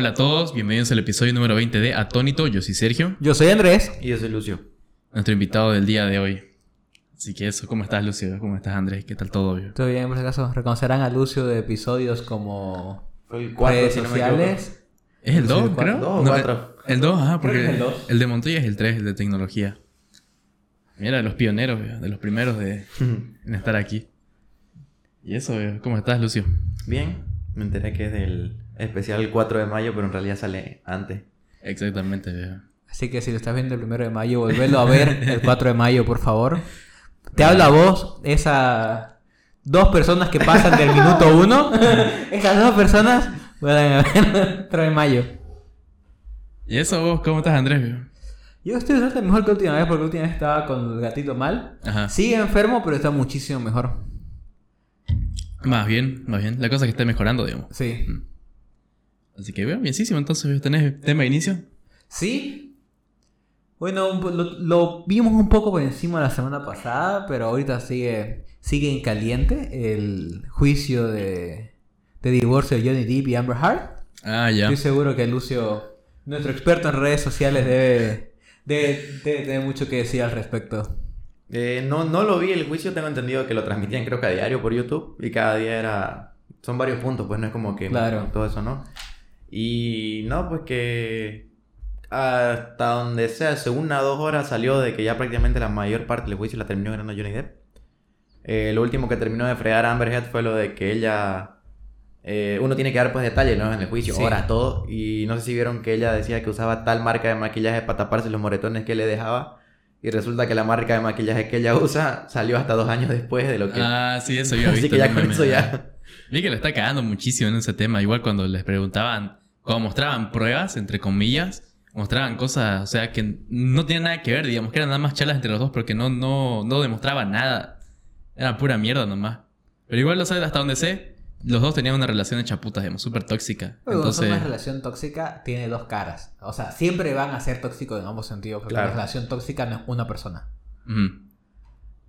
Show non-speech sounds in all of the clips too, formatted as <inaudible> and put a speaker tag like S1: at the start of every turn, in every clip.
S1: Hola a todos, bienvenidos al episodio número 20 de Atónito. Yo soy Sergio,
S2: Yo soy Andrés.
S3: Y yo soy Lucio.
S1: nuestro invitado del día de hoy. Así que eso, ¿cómo estás Lucio? ¿Cómo estás Andrés? ¿Qué tal todo? viejo?
S2: Todo bien, por si acaso. Reconocerán a Lucio de episodios como
S3: Fue el
S2: redes
S3: si no me
S2: sociales.
S1: ¿Es el
S2: Lucio,
S1: 2,
S2: ¿cuál?
S1: creo?
S3: Dos o
S1: No,
S3: cuatro.
S1: El, el 2, ah, porque el,
S2: el dos.
S1: el de Montoya es el 3, el de tecnología. Mira, los pioneros, de los primeros de, <laughs> en estar aquí. ¿Y eso? ¿cómo estás Lucio?
S3: Bien, me enteré que es del especial el 4 de mayo, pero en realidad sale antes.
S1: Exactamente, viejo.
S2: Así que si lo estás viendo el primero de mayo, volvelo a ver <laughs> el 4 de mayo, por favor. Te habla a vos, esas dos personas que pasan del minuto 1. <laughs> Esas dos personas van a ver el 4 de mayo.
S1: ¿Y eso vos? ¿Cómo estás Andrés? viejo?
S2: Yo estoy bastante mejor que la última vez, porque la última vez estaba con el gatito mal.
S1: Ajá.
S2: Sigue enfermo, pero está muchísimo mejor.
S1: Más bien, más bien. La cosa es que está mejorando, digamos.
S2: Sí.
S1: Así que, bueno, bienísimo. Entonces, ¿tenés tema de inicio?
S2: Sí. Bueno, lo, lo vimos un poco por encima la semana pasada, pero ahorita sigue, sigue en caliente el juicio de, de divorcio de Johnny Depp y Amber Heard.
S1: Ah, ya.
S2: Estoy seguro que Lucio, nuestro experto en redes sociales, debe, debe, debe tener mucho que decir al respecto.
S3: Eh, no, no lo vi el juicio, tengo entendido que lo transmitían creo que a diario por YouTube y cada día era... Son varios puntos, pues no es como que...
S2: Claro.
S3: Todo eso, ¿no? Y no, pues que... Hasta donde sea, según una o dos horas salió de que ya prácticamente la mayor parte del juicio la terminó ganando Johnny Depp. Eh, lo último que terminó de fregar a Amber Heard fue lo de que ella... eh, uno tiene que dar pues detalles, ¿no? En el juicio,
S2: Sí.
S3: horas, todo. Y no sé si vieron que ella decía que usaba tal marca de maquillaje para taparse los moretones que le dejaba. Y resulta que la marca de maquillaje que ella usa salió hasta dos años después de lo que...
S1: Ah, sí, eso yo he <laughs> visto.
S3: Así que ya con eso ya...
S1: Vi que le está cagando muchísimo en ese tema. Igual cuando les preguntaban, cuando mostraban pruebas, entre comillas, mostraban cosas, o sea, que no tenían nada que ver, digamos, que eran nada más charlas entre los dos porque no, no, no demostraban nada. Era pura mierda nomás. Pero igual, o sea, hasta donde sé, los dos tenían una relación de chaputas, digamos, súper tóxica.
S2: Pero
S1: Entonces,
S2: una relación tóxica tiene dos caras. O sea, siempre van a ser tóxicos en ambos sentidos, porque
S3: Claro.
S2: la relación tóxica no es una persona.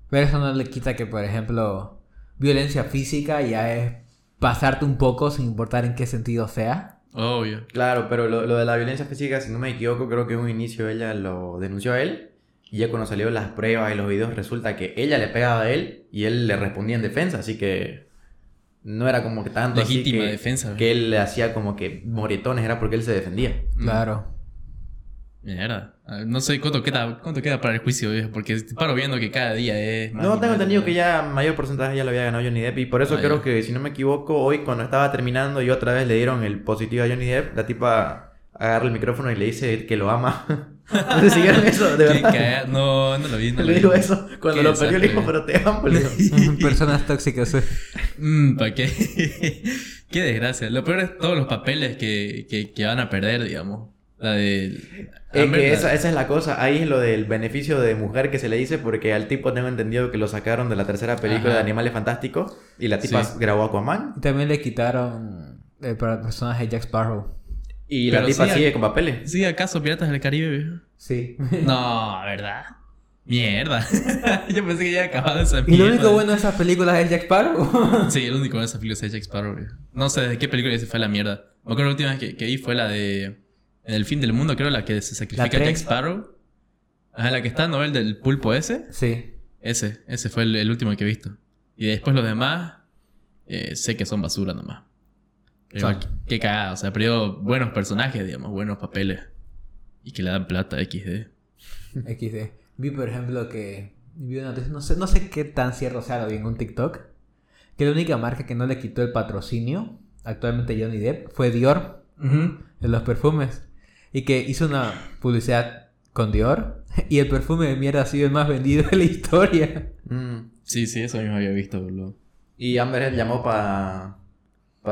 S2: Pero eso no le quita que, por ejemplo, violencia física ya es pasarte un poco sin importar en qué sentido sea.
S1: Obvio.
S3: Claro, pero lo, lo de la violencia física, si no me equivoco, creo que en un inicio ella lo denunció a él. Y ya cuando salieron las pruebas y los videos, resulta que ella le pegaba a él y él le respondía en defensa. Así que no era como que tanto así
S1: Legítima
S3: que,
S1: defensa.
S3: que él le hacía como que moretones, era porque él se defendía.
S2: Claro.
S1: Mierda. No sé cuánto queda, cuánto queda para el juicio, viejo, porque paro viendo que cada día es más
S3: No, tengo entendido que ya mayor porcentaje ya lo había ganado Johnny Depp y por eso
S1: Ah,
S3: creo
S1: ya.
S3: que, si no me equivoco, hoy cuando estaba terminando y otra vez le dieron el positivo a Johnny Depp, la tipa agarra el micrófono y le dice que lo ama. <laughs> no sé si vieron eso, de
S1: Qué
S3: verdad.
S1: No, no lo vi, no <laughs> lo
S3: Le
S1: vi.
S3: digo eso. Cuando lo perdió le dijo, pero te amo. Le digo. <laughs>
S2: Personas tóxicas. eh.
S1: Mm, ¿Para qué? qué desgracia. Lo peor es todos los papeles que, que, que van a perder, digamos. La de.
S3: Es que esa, esa es la cosa. Ahí es lo del beneficio de mujer que se le dice porque al tipo tengo entendido que lo sacaron de la tercera película
S1: Ajá.
S3: de Animales Fantásticos y la tipa
S1: Sí.
S3: grabó Aquaman
S2: Y también le quitaron el per- personaje Jack Sparrow.
S3: y
S1: Pero
S3: la tipa
S1: sí,
S3: sigue con papeles.
S1: ¿Sí acaso Piratas del Caribe, viejo?
S2: Sí. <laughs>
S1: No, ¿verdad? Mierda. <laughs> Yo pensé que ya había acabado esa
S2: y lo único bueno de esas películas es Jack Sparrow. <laughs>
S1: Sí, el único bueno de esa película es Jack Sparrow, viejo. No sé de qué película se fue la mierda. Me acuerdo la última vez que, que vi fue la de. En el fin del mundo, creo, la que se sacrifica. Jack Sparrow. Ajá, la que está en Nobel del pulpo ese.
S2: sí.
S1: Ese, ese fue el, el último que he visto. Y después los demás, eh, sé que son basura nomás. Pero qué qué cagada, o sea, perdió buenos personajes, digamos, buenos papeles. Y que le dan plata, XD. <laughs>
S2: XD. Vi, por ejemplo, que. Vi una noticia, no sé, no sé qué tan cierto sea, lo vi en un TikTok. Que la única marca que no le quitó el patrocinio actualmente a Johnny Depp fue Dior, de los perfumes. Y que hizo una publicidad con Dior. Y el perfume de mierda ha sido el más vendido de la historia.
S3: Mm.
S1: Sí, sí, eso mismo había visto, boludo.
S3: Y Amber Heard llamó para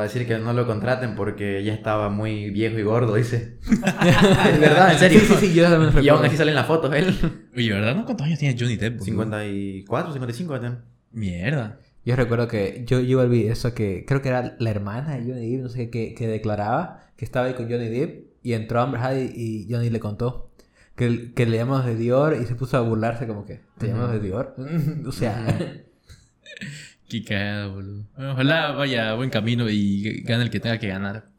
S3: decir que no lo contraten porque ya estaba muy viejo y gordo, dice. <laughs> es verdad, en serio.
S2: Sí, sí, sí, yo también
S3: Y aún así salen las fotos él.
S1: Oye, ¿verdad? ¿No cuántos años tiene Johnny Depp? boludo?
S3: 54, 55 ya tiene.
S1: Mierda.
S2: Yo recuerdo que yo, yo vi eso que creo que era la hermana de Johnny Depp, no sé qué, que declaraba que estaba ahí con Johnny Depp y entró Amber Heard y, Johnny le contó que, que le llamamos de Dior y se puso a burlarse como que, ¿te llamamos de Dior? <laughs> o sea, <laughs>
S1: Qué cagada, boludo. Bueno, ojalá vaya a buen camino y gane el que tenga que ganar.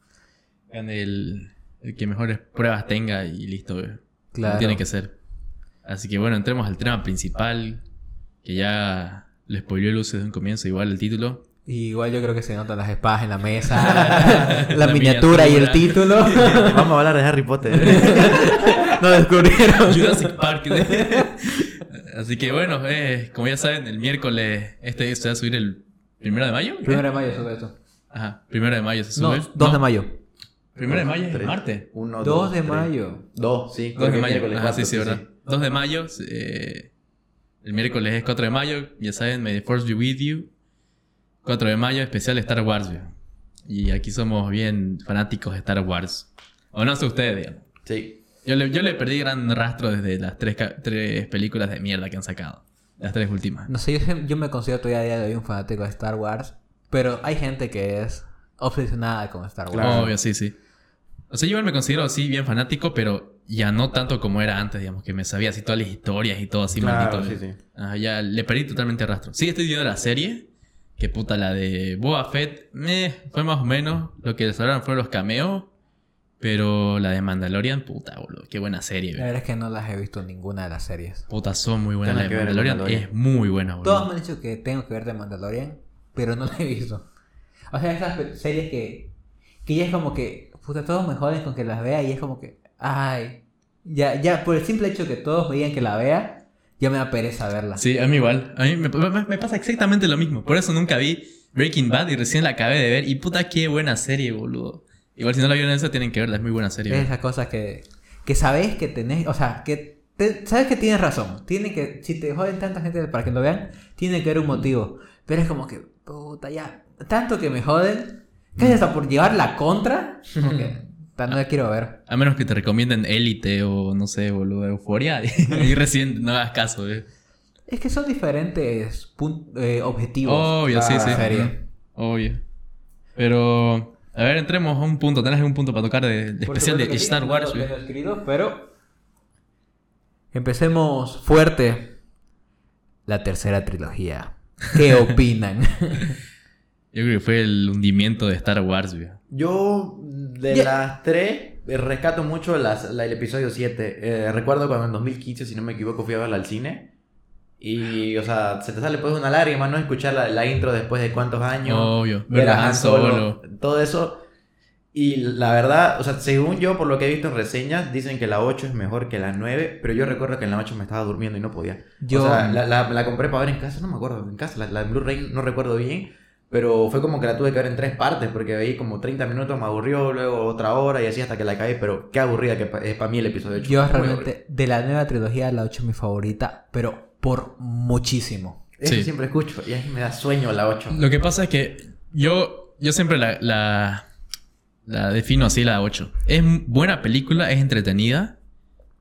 S1: Gane el, el que mejores pruebas tenga y listo, güey.
S2: Claro.
S1: Tiene que ser. Así que bueno, entremos al tema principal. Que ya le spoileó luces de un comienzo, igual el título.
S2: Y igual yo creo que se notan las espadas en la mesa, <laughs> la,
S1: La
S2: miniatura y el
S1: miniatura.
S2: título. <laughs>
S3: Vamos a hablar de Harry Potter. <laughs>
S2: no descubrieron.
S1: Jurassic Park. Así que bueno, eh, como ya saben, el miércoles este se va a subir el primero de mayo.
S2: Primero de mayo sube esto.
S1: Ajá, primero de mayo se
S2: No,
S1: sube.
S2: 2 de
S1: No,
S2: mayo.
S1: Primero de mayo es el martes.
S3: Uno,
S2: 2 de
S3: tres.
S2: mayo.
S3: Dos, sí.
S1: 2 de mayo. Ajá,
S3: cuatro,
S1: sí, sí, verdad. 2 de mayo. eh, el miércoles es 4 de mayo. Ya saben, May the Force be with you. 4 de mayo, especial Star Wars. viejo. Y aquí somos bien fanáticos de Star Wars. O no sé ustedes, digamos.
S3: Sí.
S1: Yo le, yo le perdí gran rastro desde las tres, tres películas de mierda que han sacado. Las tres últimas.
S2: No sé, yo, yo me considero todavía a día de hoy un fanático de Star Wars. Pero hay gente que es obsesionada con Star Wars.
S3: Claro.
S1: Obvio, sí, sí. O sea, yo igual me considero así bien fanático, pero ya no tanto como era antes, digamos, que me sabía así todas las historias y todo así
S3: Claro,
S1: maldito.
S3: sí, sí.
S1: Ah, ya le perdí totalmente el rastro. Sí, estoy viendo la serie. Que puta, la de Boba Fett, meh, fue más o menos. Lo que les hablaron fueron los cameos. Pero la de Mandalorian, puta, boludo. Qué buena serie,
S2: La verdad es que no las he visto ninguna de las series.
S1: Puta, son muy buenas. La de Mandalorian,
S3: Mandalorian.
S1: es muy buena, boludo.
S2: Todos me han dicho que tengo que ver de Mandalorian, pero no la he visto. O sea, esas series que, que ya es como que, puta, todos me joden con que las vea y es como que, ay, ya, ya, por el simple hecho que todos veían que la vea, ya me da pereza verla.
S1: Sí, a mí igual. A mí me, me- me pasa exactamente lo mismo. Por eso nunca vi Breaking Bad y recién la acabé de ver. Y puta, qué buena serie, boludo. Igual si no la vieron esa, tienen que verla. Es muy buena serie.
S2: Es esas cosas que, que sabes que tenés, o sea, que te- sabes que tienes razón. Tiene que, si te joden tanta gente para que lo vean, tiene que haber un motivo. Pero es como que, puta, ya, tanto que me joden, casi hasta por llevar la contra, como que, <laughs> no la quiero ver.
S1: A menos que te recomienden Élite o no sé, boludo, Euforia. <laughs> y recién no hagas caso, eh.
S2: Es que son diferentes eh, objetivos.
S1: Obvio, sí, sí.
S2: serie.
S1: Obvio. Pero, a ver, entremos a un punto. ¿Tenés algún punto para tocar de, de especial de Star Wars?
S2: tengo escrito, pero empecemos fuerte. La tercera trilogía. ¿Qué <laughs> opinan?
S1: Yo creo que fue el hundimiento de Star Wars.
S3: Yo, de
S2: Ya-
S3: las tres, eh, rescato mucho las- la- el episodio 7. Eh, recuerdo cuando en 2015, si no me equivoco, fui a verla al cine. Y, o sea, se te sale pues una lágrima, ¿no? Escuchar la, la intro después de cuántos años.
S1: Obvio.
S3: ver a
S1: Han
S3: Han Solo, todo eso. Y la verdad, o sea, según yo, por lo que he visto en reseñas, dicen que la 8 es mejor que la 9, pero yo recuerdo que en la 8 me estaba durmiendo y no podía.
S2: Yo-
S3: O sea, la, la- la compré para ver en casa, no me acuerdo, en casa, la, la Blu-ray no recuerdo bien, pero fue como que la tuve que ver en tres partes, porque veí como 30 minutos, me aburrió, luego otra hora y así hasta que la caí, pero qué aburrida que es para mí el episodio 8.
S2: Yo realmente, de la nueva trilogía, la 8 es mi favorita, pero por muchísimo.
S3: Eso
S1: Sí.
S3: siempre escucho y ahí me da sueño la 8.
S1: Lo que pasa es que yo, yo siempre la, la, la defino así, la 8. Es buena película, es entretenida,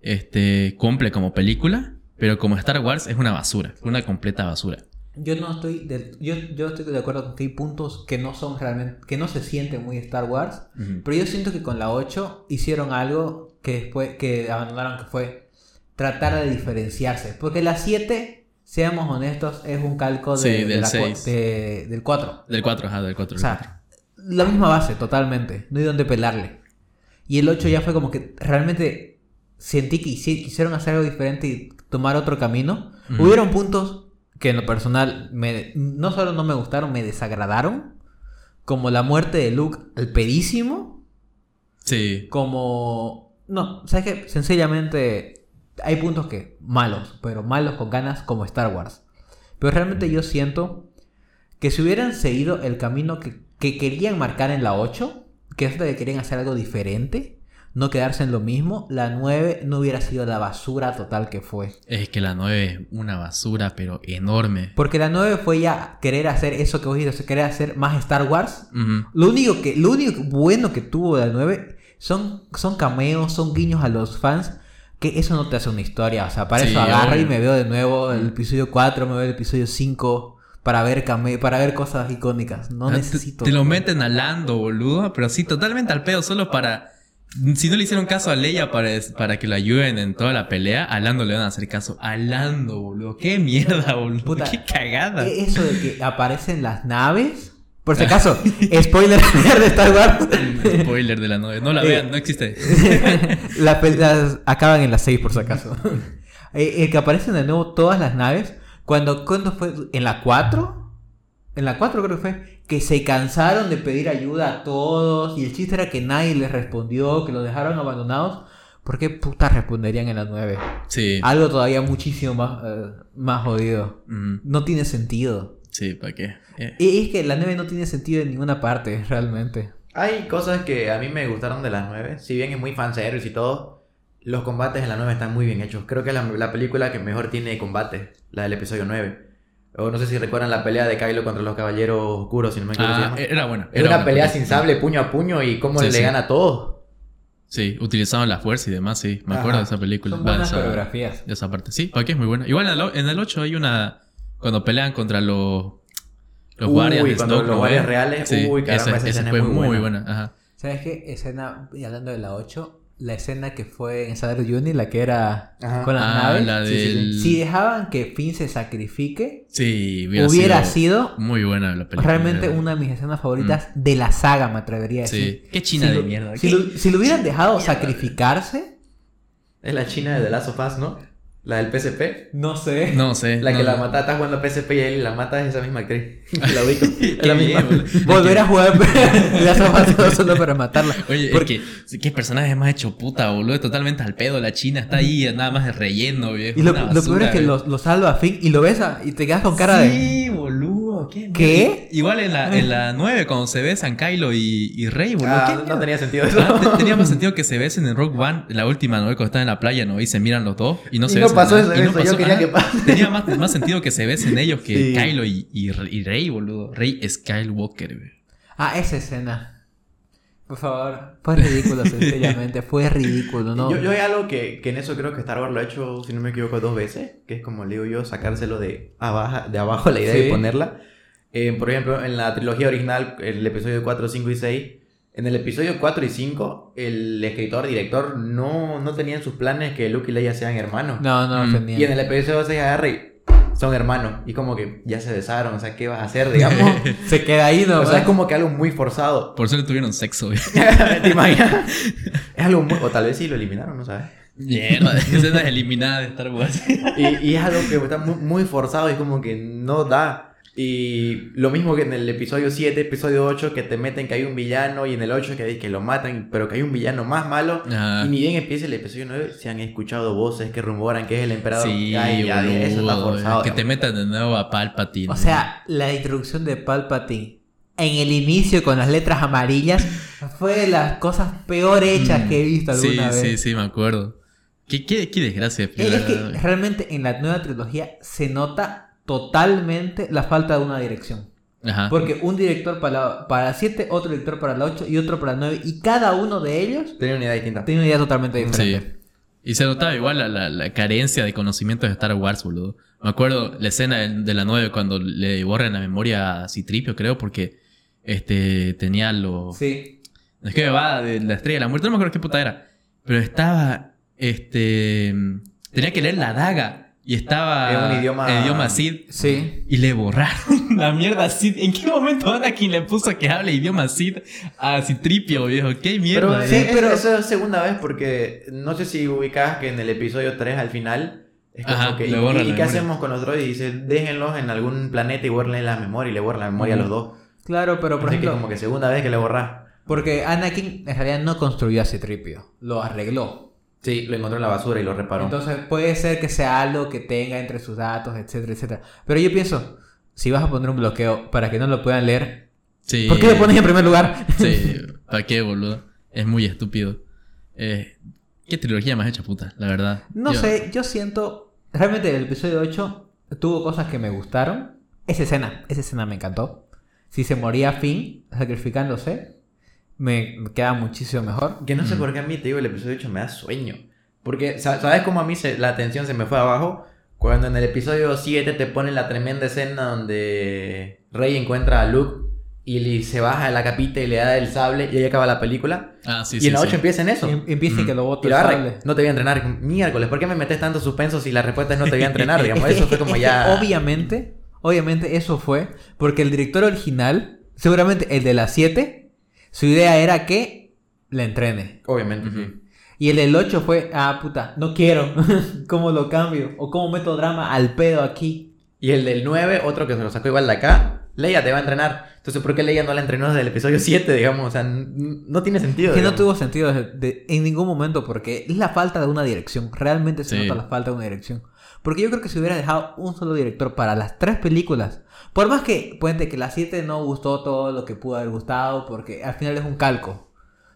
S1: este, cumple como película, pero como Star Wars es una basura, una completa basura.
S2: Yo no estoy del- yo, yo estoy de acuerdo con que hay puntos que no son realmente, que no se sienten muy Star Wars, pero yo siento que con la 8 hicieron algo que después, que abandonaron, que fue tratar de diferenciarse. Porque la 7, seamos honestos, es un calco de,
S1: Sí,
S2: de
S1: del
S2: la de- del 4.
S1: Del 4, ajá, del 4.
S2: O sea, la misma base, totalmente. No hay donde pelarle. Y el 8 ya fue como que realmente sentí que hici- quisieron hacer algo diferente y tomar otro camino. Hubieron puntos que en lo personal me, no solo no me gustaron, me desagradaron. Como la muerte de Luke al pedísimo.
S1: sí.
S2: Como... No, ¿sabes qué? Sencillamente hay puntos que malos, pero malos con ganas como Star Wars. Pero realmente yo siento que si hubieran seguido el camino que, que querían marcar en la 8, que es de que querían hacer algo diferente, no quedarse en lo mismo, la 9 no hubiera sido la basura total que fue.
S1: Es que la 9 es una basura, pero enorme.
S2: Porque la 9 fue ya querer hacer eso que vos dijiste, querer hacer más Star Wars. Lo único, que, lo único bueno que tuvo la 9 son, son cameos, son guiños a los fans. Que eso no te hace una historia. O sea, para
S1: Sí,
S2: eso agarro y
S1: obvio.
S2: me veo de nuevo el episodio 4, me veo el episodio 5 para ver came para ver cosas icónicas. No
S1: Ah, te-
S2: necesito.
S1: Te, lo meten a Lando, boludo, pero sí, totalmente al pedo, solo para... Si no le hicieron caso a Leia para, para que lo ayuden en toda la pelea, a Lando le van a hacer caso. A Lando, boludo. Qué mierda, boludo.
S2: Puta,
S1: Qué cagada.
S2: E- Eso de que aparecen las naves Por si acaso, <laughs> spoiler <laughs> de Star Wars.
S1: Spoiler de la 9. No la
S2: Eh.
S1: vean, no existe. <laughs>
S2: La las- acaban en las 6 por si acaso. Eh, eh, que aparecen de nuevo todas las naves. Cuando, ¿Cuándo fue? ¿En la 4? En la 4 creo que fue. Que se cansaron de pedir ayuda a todos. Y el chiste era que nadie les respondió. Que los dejaron abandonados. ¿Por qué putas responderían en la 9?
S1: Sí.
S2: Algo todavía muchísimo más, eh, más jodido.
S1: Mm,
S2: No tiene sentido.
S1: sí, ¿para qué? Eh,
S2: Y es que la 9 no tiene sentido en ninguna parte, realmente.
S3: Hay cosas que a mí me gustaron de las 9. Si bien es muy fanservice y todo, los combates en la 9 están muy bien hechos. Creo que es la, la película que mejor tiene combate, la del episodio 9. O no sé si recuerdan la pelea de Kylo contra los Caballeros Oscuros, si no me equivoco.
S1: ah, era buena.
S3: Era una
S1: buena
S3: pelea sin sable, puño a puño, y cómo
S1: Sí,
S3: le
S1: sí.
S3: gana a todos.
S1: Sí, utilizaban la fuerza y demás, sí. Me acuerdo de esa película.
S2: Son buenas coreografías.
S1: de esa parte. Sí, para qué es muy buena. Igual en el, o- en el 8 hay una. Cuando pelean contra los. Los
S3: Uy,
S1: guardias de
S3: cuando
S1: Snoke,
S3: los
S1: ¿no
S3: guardias
S1: ven?
S3: reales,
S1: Sí,
S3: uy, caramba, esa
S1: esa,
S3: escena es
S1: fue
S3: muy
S1: muy
S3: buena.
S1: buena. Ajá.
S2: ¿Sabes qué? Escena, y hablando de la 8, la escena que fue en Saturday Uni, la que era
S3: Ajá.
S2: con las
S1: Ah,
S2: naves.
S1: la
S3: Sí, sí, sí.
S1: del.
S2: Si dejaban que Finn se sacrifique,
S1: Sí, hubiera,
S2: hubiera
S1: sido,
S2: sido
S1: muy buena la película.
S2: realmente una de mis escenas favoritas de la saga, me atrevería a
S1: Sí.
S2: decir.
S1: Qué china
S2: Si
S1: de
S2: lo-
S1: mierda.
S2: Si
S1: qué-
S2: lo, si lo hubieran dejado sacrificarse,
S3: Es la china de The Last of Us, ¿no? La del PSP.
S2: no sé.
S1: No sé.
S3: La que
S1: no,
S3: la
S1: no.
S3: mata, está jugando PSP y él la mata es esa misma actriz. <laughs> la ubico. <laughs> Es la misma.
S1: boludo.
S2: Volver a jugar <laughs> solo para matarla.
S1: Oye,
S2: Porque-
S1: es que qué personaje más hecho puta, boludo. Es totalmente al pedo. La china está ahí, nada más de relleno, viejo.
S2: Y lo, lo peor es que lo, lo salva a Finn y lo besa y te quedas con cara de.
S1: Sí, boludo. ¿Qué?
S2: ¿Qué?
S1: Igual en la, en la 9, cuando se besan Kylo y, y Rey, boludo.
S3: Ah,
S1: ¿qué
S3: no tenía sentido eso.
S1: Ah, te- tenía más sentido que se besen en Rock One, la última, ¿no? Cuando están en la playa, ¿no? Y se miran los dos y no
S3: Y
S1: se
S3: no
S1: besan.
S3: pasó
S1: nada.
S3: ese
S1: Y no
S3: beso, yo quería que pase.
S1: Tenía más, más sentido que se besen ellos que
S3: Sí.
S1: Kylo y, y, y Rey, boludo. Rey Skywalker, güey.
S2: Ah, esa escena. Por favor. Fue ridículo, sencillamente. Fue ridículo, ¿no?
S3: Yo, yo hay algo que, que en eso creo que Star Wars lo ha hecho, si no me equivoco, dos veces. Que es como le digo yo, sacárselo de abajo, de abajo la idea
S2: Sí.
S3: de ponerla. Eh, por ejemplo, en la trilogía original, el episodio 4, 5 y 6. En el episodio 4 y 5, el escritor, director, no, no tenía en sus planes que Luke y Leia sean hermanos.
S2: No, no,
S1: Mm.
S2: tenía.
S3: Y en el episodio 6 agarra y son hermanos. Y como que ya se besaron, o sea, ¿qué vas a hacer, digamos?
S2: Se queda ahí, ¿no? <laughs>
S3: o sea, es como que algo muy forzado.
S1: Por eso le tuvieron sexo, güey. <laughs>
S3: ¿Te imaginas? <laughs> Es algo muy... O tal vez sí lo eliminaron, ¿no sabes?
S1: Mierda, escenas eliminadas de Star Wars.
S3: Y, y es algo que está muy, muy forzado y como que no da. Y lo mismo que en el episodio 7, episodio 8, que te meten que hay un villano y en el 8 que, que lo matan, pero que hay un villano más malo.
S1: Ajá.
S3: Y ni bien empieza el episodio 9, se han escuchado voces que rumoran que es el emperador.
S1: Sí,
S3: Ay, ya,
S1: boludo,
S3: eso está forzado.
S1: Que te metan de nuevo a Palpatine.
S2: O sea, la introducción de Palpatine en el inicio con las letras amarillas fue de las cosas peor hechas que he visto
S1: sí,
S2: alguna vez.
S1: sí, sí, me acuerdo. Qué, qué, qué desgracia.
S2: Es que realmente en la nueva trilogía se nota totalmente la falta de una dirección.
S1: Ajá.
S2: Porque un director para la, para la 7, otro director para la 8 y otro para la 9. Y cada uno de ellos
S3: Tenía una idea distinta.
S2: tiene una idea totalmente
S1: Sí.
S2: diferente.
S1: Y se notaba igual la, la- la carencia de conocimientos de Star Wars, boludo. Me acuerdo la escena de, de la 9 cuando le borran la memoria a Citripio, creo, porque este tenía los...
S2: Sí.
S1: Es que va de la estrella de la muerte, no me acuerdo qué puta era. Pero estaba. Este. Tenía que leer la daga. Y estaba.
S3: En un idioma-
S1: En idioma Sid.
S2: Sí.
S1: Y le borraron <laughs> la mierda Sid. ¿En qué momento Anakin le puso que hable idioma Sid a Citripio, viejo? ¿Qué mierda?
S3: Pero?
S2: Sí,
S3: es-
S2: pero-
S3: eso es segunda vez porque no sé si ubicas que en el episodio 3 al final es como
S1: Ajá,
S3: que
S1: le
S3: ¿y,
S1: borra
S3: y qué hacemos con los droides? Y dice, déjenlos en algún planeta y borren la memoria y le borran la memoria a los dos.
S2: Claro, pero por
S3: Así que
S2: ejemplo,
S3: como que segunda vez que le borras.
S2: porque Anakin en realidad no construyó a Citripio, lo arregló.
S3: Sí, lo encontró en la basura y lo reparó.
S2: Entonces puede ser que sea algo que tenga entre sus datos, etcétera, etcétera. Pero yo pienso, si vas a poner un bloqueo para que no lo puedan leer,
S1: Sí.
S2: ¿por qué lo pones en primer lugar? <laughs>
S1: Sí, <laughs> ¿para qué, boludo? Es muy estúpido. Eh, ¿Qué trilogía más hecha, puta? La verdad.
S2: No
S1: Yo-
S2: sé, yo siento. Realmente el episodio 8 tuvo cosas que me gustaron. Esa escena, esa escena me encantó. Si se moría Finn sacrificándose, me, queda muchísimo mejor.
S3: Que no sé
S1: Mm.
S3: por qué a mí, te digo, el episodio 8 me da sueño. Porque, sa- ¿sabes cómo a mí se- la atención se me fue abajo? Cuando en el episodio 7 te ponen la tremenda escena donde Rey encuentra a Luke y le- se baja de la capita y le da el sable y ahí acaba la película.
S1: Ah, sí,
S3: y
S1: sí.
S3: en la 8
S1: sí.
S3: empieza en eso.
S2: Em- Empieza y que lo
S3: Y
S2: bote
S3: lo
S2: el sable.
S3: no te voy a entrenar. Miércoles, ¿por qué me metes tanto suspenso si la respuesta es no te voy a entrenar? <laughs> Digamos, eso fue como ya.
S2: obviamente, obviamente eso fue porque el director original Seguramente el de las 7, su idea era que la entrene.
S3: Obviamente, sí.
S2: Y el del 8 fue, ah, puta, no quiero. <laughs> ¿Cómo lo cambio? ¿O cómo meto drama al pedo aquí?
S3: Y el del 9, otro que se lo sacó igual de acá, Leia te va a entrenar. Entonces, ¿por qué Leia no la entrenó desde el episodio 7, digamos? O sea, no tiene sentido.
S2: Que no tuvo sentido de- de- en ningún momento porque es la falta de una dirección. Realmente se
S1: Sí.
S2: nota la falta de una dirección. Porque yo creo que si hubiera dejado un solo director para las tres películas, por más que puente que las 7 no gustó todo lo que pudo haber gustado, porque al final es un calco.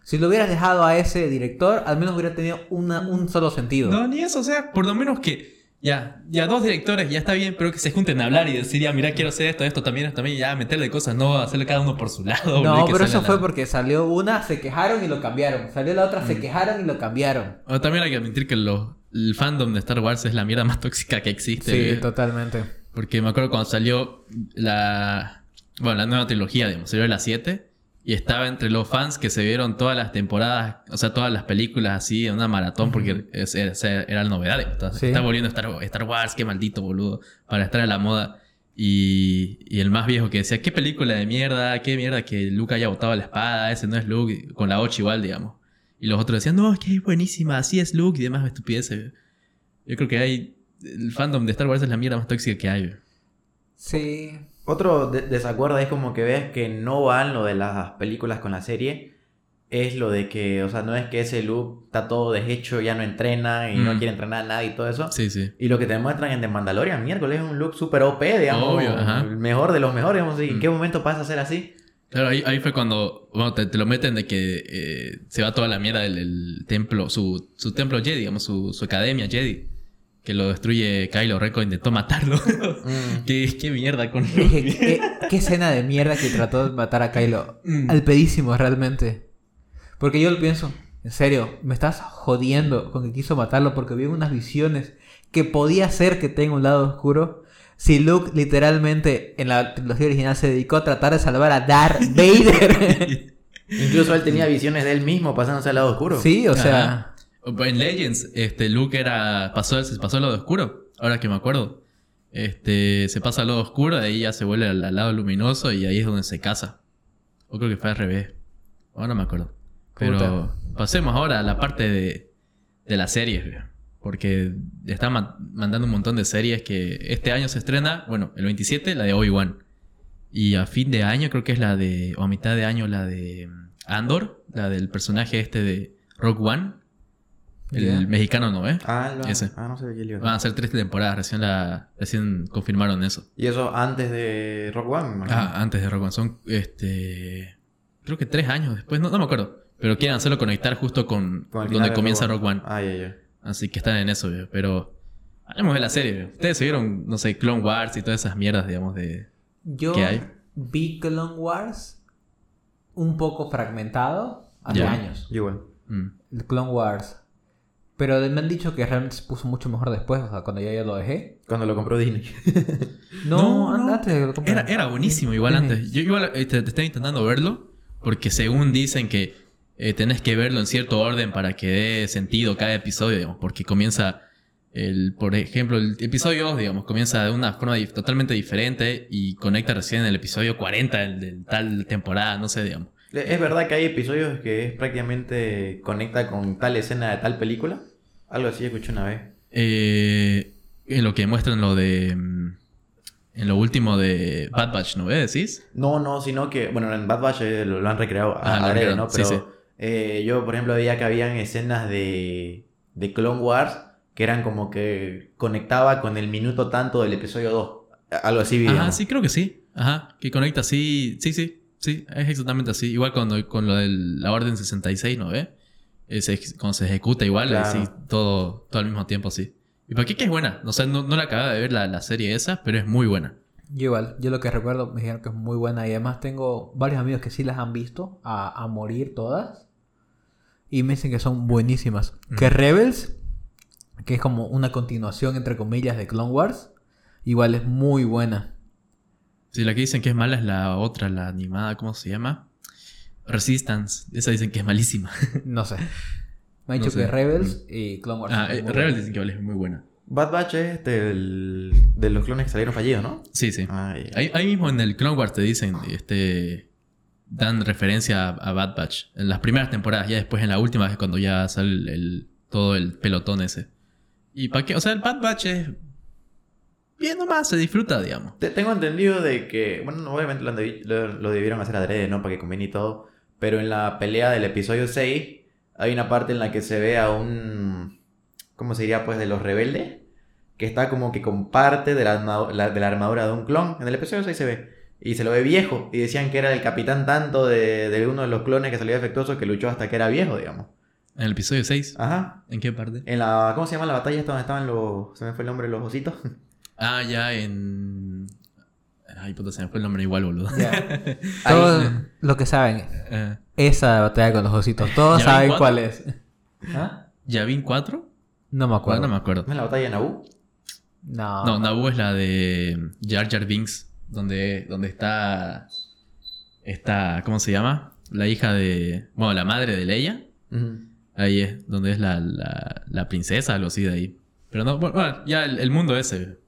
S2: Si lo hubieras dejado a ese director, al menos hubiera tenido una, un solo sentido.
S1: No, ni eso, o sea, por lo menos que ya, ya dos directores, ya está bien, pero que se junten a hablar y decir, ya, mira, quiero hacer esto, esto también, esto también, ya, meterle cosas, no hacerle cada uno por su <laughs> lado.
S2: No, pero eso fue
S1: la-
S2: porque salió una, se quejaron y lo cambiaron. Salió la otra, se quejaron y lo cambiaron.
S1: O también hay que admitir que los- el fandom de Star Wars es la mierda más tóxica que existe.
S2: Sí, totalmente.
S1: Porque me acuerdo cuando salió la. Bueno, la nueva trilogía, digamos, salió la 7. Y estaba entre los fans que se vieron todas las temporadas, o sea, todas las películas así en una maratón, porque es- era, era la novedad. Está,
S2: Sí.
S1: está volviendo Star, Star Wars, qué maldito boludo, para estar a la moda. Y, y el más viejo que decía, qué película de mierda, qué mierda que Luke haya botado la espada, ese no es Luke, con la 8 igual, digamos. Y los otros decían, no, es que es buenísima, así es Luke y demás estupideces. Yo creo que hay. El fandom de Star Wars es la mierda más tóxica que hay.
S2: Sí.
S3: Otro de- desacuerdo es como que ves que no van lo de las películas con la serie. Es lo de que, o sea, no es que ese look está todo deshecho, ya no entrena y no
S1: Mm.
S3: quiere entrenar a nadie y todo eso.
S1: Sí, sí.
S3: Y lo que te muestran en The Mandalorian, miércoles, es un look super OP, digamos.
S1: Obvio, ajá.
S3: El mejor de los mejores, digamos. ¿Y ¿En
S1: Mm.
S3: qué momento pasa a ser así?
S1: Claro, ahí, ahí fue cuando bueno, te, te lo meten de que eh, se va toda la mierda del, del templo, su, su templo Jedi, digamos, su, su academia Jedi. Que lo destruye Kylo Ren cuando intentó matarlo.
S3: Mm. <laughs>
S1: ¿Qué, qué mierda con <laughs>
S2: Dije, ¿qué, qué escena de mierda que trató de matar a Kylo.
S1: Mm.
S2: Al pedísimo, realmente. Porque yo lo pienso, en serio, me estás jodiendo con que quiso matarlo porque vi unas visiones que podía ser que tenga un lado oscuro. Si Luke literalmente en la trilogía original se dedicó a tratar de salvar a Darth <laughs> Vader.
S3: Incluso él tenía visiones de él mismo pasándose al lado oscuro.
S2: sí, o sea,
S1: Ajá. En Legends, este, Luke era. Pasó, se pasó al lado oscuro. Ahora que me acuerdo. Este. Se pasa al lado oscuro, de ahí ya se vuelve al, al lado luminoso y ahí es donde se casa. O creo que fue al revés. Ahora no me acuerdo. Pero
S2: Puta.
S1: pasemos ahora a la parte de, de las series, güey. Porque están ma- mandando un montón de series que este año se estrena, bueno, el 27, la de Obi-Wan. Y a fin de año creo que es la de, o a mitad de año la de mm, Andor, la del personaje este de Rogue One. El mexicano, ¿no? ¿eh?
S3: Ah, lo-
S1: Ese.
S3: ah, no sé de qué libro.
S1: Van a ser tres temporadas, recién, la, recién confirmaron eso.
S3: Y eso antes de Rock One.
S1: Ah, antes de Rogue One. Son, este... Creo que tres años después, no, no me acuerdo. Pero quieren hacerlo conectar justo con, donde
S3: de
S1: comienza
S3: Rogue
S1: One.
S3: Ah, ya, ya.
S1: Así que están en eso, veo. Pero hablemos de la serie. veo. Ustedes se vieron, no sé, Clone Wars y todas esas mierdas, digamos, de...
S2: yo
S1: ¿Qué hay?
S2: vi Clone Wars un poco fragmentado hace
S1: Ya.
S2: años.
S3: Yo igual.
S1: mm.
S2: El Clone Wars. Pero me han dicho que realmente se puso mucho mejor después, o sea, cuando ya yo lo dejé.
S3: Cuando lo compró Disney. <laughs>
S2: No,
S1: No, no.
S2: antes de que lo comprara.
S1: Era, era buenísimo igual
S2: Disney.
S1: antes. Yo igual eh, te, te estaba intentando verlo porque según dicen que eh, tenés que verlo en cierto orden para que dé sentido cada episodio, digamos, porque comienza el, por ejemplo, el episodio 2, digamos, comienza de una forma totalmente diferente y conecta recién en el episodio 40 del, del tal temporada, no sé, digamos.
S3: Es verdad que hay episodios que es prácticamente conecta con tal escena de tal película. Algo así escuché una vez.
S1: Eh, en lo que muestran lo de mm, en lo último de Bad Batch, ¿no ves? ¿Decís?
S3: No, no, sino que, bueno, en Bad Batch eh, lo, han recreado
S1: Ah,
S3: a adrede, ¿no?
S1: sí,
S3: Pero
S1: sí.
S3: Eh, yo, por ejemplo, veía que habían escenas de, de Clone Wars que eran como que conectaba con el minuto tanto del episodio 2. Algo así,
S1: Ajá,
S3: digamos.
S1: sí, creo que sí. Ajá, que conecta así. Sí, sí, sí, es exactamente así. Igual cuando con lo de la Orden 66, ¿no ves? Ese, cuando se ejecuta igual,
S3: Claro.
S1: así, todo, todo al mismo tiempo, sí. ¿Y para qué que es buena? No sé, no, no la acababa de ver la, la serie esa, pero es muy buena.
S2: Yo igual, yo lo que recuerdo me dijeron que es muy buena y además tengo varios amigos que sí las han visto a, a morir todas y me dicen que son buenísimas. Que
S1: Ujú.
S2: Rebels, que es como una continuación entre comillas de Clone Wars, igual es muy buena.
S1: Sí, la que dicen que es mala es la otra, la animada, ¿cómo se llama? Resistance. Esa dicen que es malísima.
S2: No sé. <laughs> Me han
S1: No
S2: dicho
S1: sé.
S2: que Rebels y Clone Wars.
S1: ah, eh,
S2: muy
S1: Rebel
S2: buenas.
S1: dicen que es muy buena.
S3: Bad Batch es este, el- de los clones que salieron fallidos, ¿no?
S1: Sí, sí.
S3: Ah.
S1: Ahí, ahí mismo en el Clone Wars te dicen, este, dan referencia a, a Bad Batch. En las primeras temporadas, ya después en la última es cuando ya sale el, el- todo el pelotón ese. ¿Y para qué? O sea, el Bad Batch es... Bien nomás, se disfruta, digamos.
S3: Te- Tengo entendido de que, bueno, obviamente lo, debi- lo, lo debieron hacer adrede, ¿no? Para que convenga y todo. Pero en la pelea del episodio 6, hay una parte en la que se ve a un. ¿Cómo se diría? Pues de los rebeldes. Que está como que con parte de la, de la armadura de un clon. En el episodio 6 se ve. Y se lo ve viejo. Y decían que era el capitán tanto de, de uno de los clones que salió defectuoso que luchó hasta que era viejo, digamos.
S1: En el episodio 6.
S3: Ajá.
S1: ¿En qué parte?
S3: En la. ¿Cómo se llama la batalla esta donde estaban los. Se me fue el nombre, los ositos? <laughs>
S1: Ah, ya en... Ay, puta, se me fue el nombre igual, boludo.
S2: Ya. <laughs> Todos lo que saben,
S1: Eh,
S2: esa batalla con los ositos, todos
S1: ¿Ya ven
S2: saben
S1: cuatro?
S2: cuál es. ¿Ah?
S1: ¿Yavin 4?
S2: No me acuerdo.
S1: No me acuerdo.
S3: ¿No es la batalla de Naboo?
S2: No.
S1: No, Naboo es la de Jar Jar Binks, donde, donde está... Está... ¿Cómo se llama? La hija de... Bueno, la madre de Leia. Ahí es, donde es la, la, la princesa, algo así de ahí. Pero no, bueno, ya el, el mundo ese.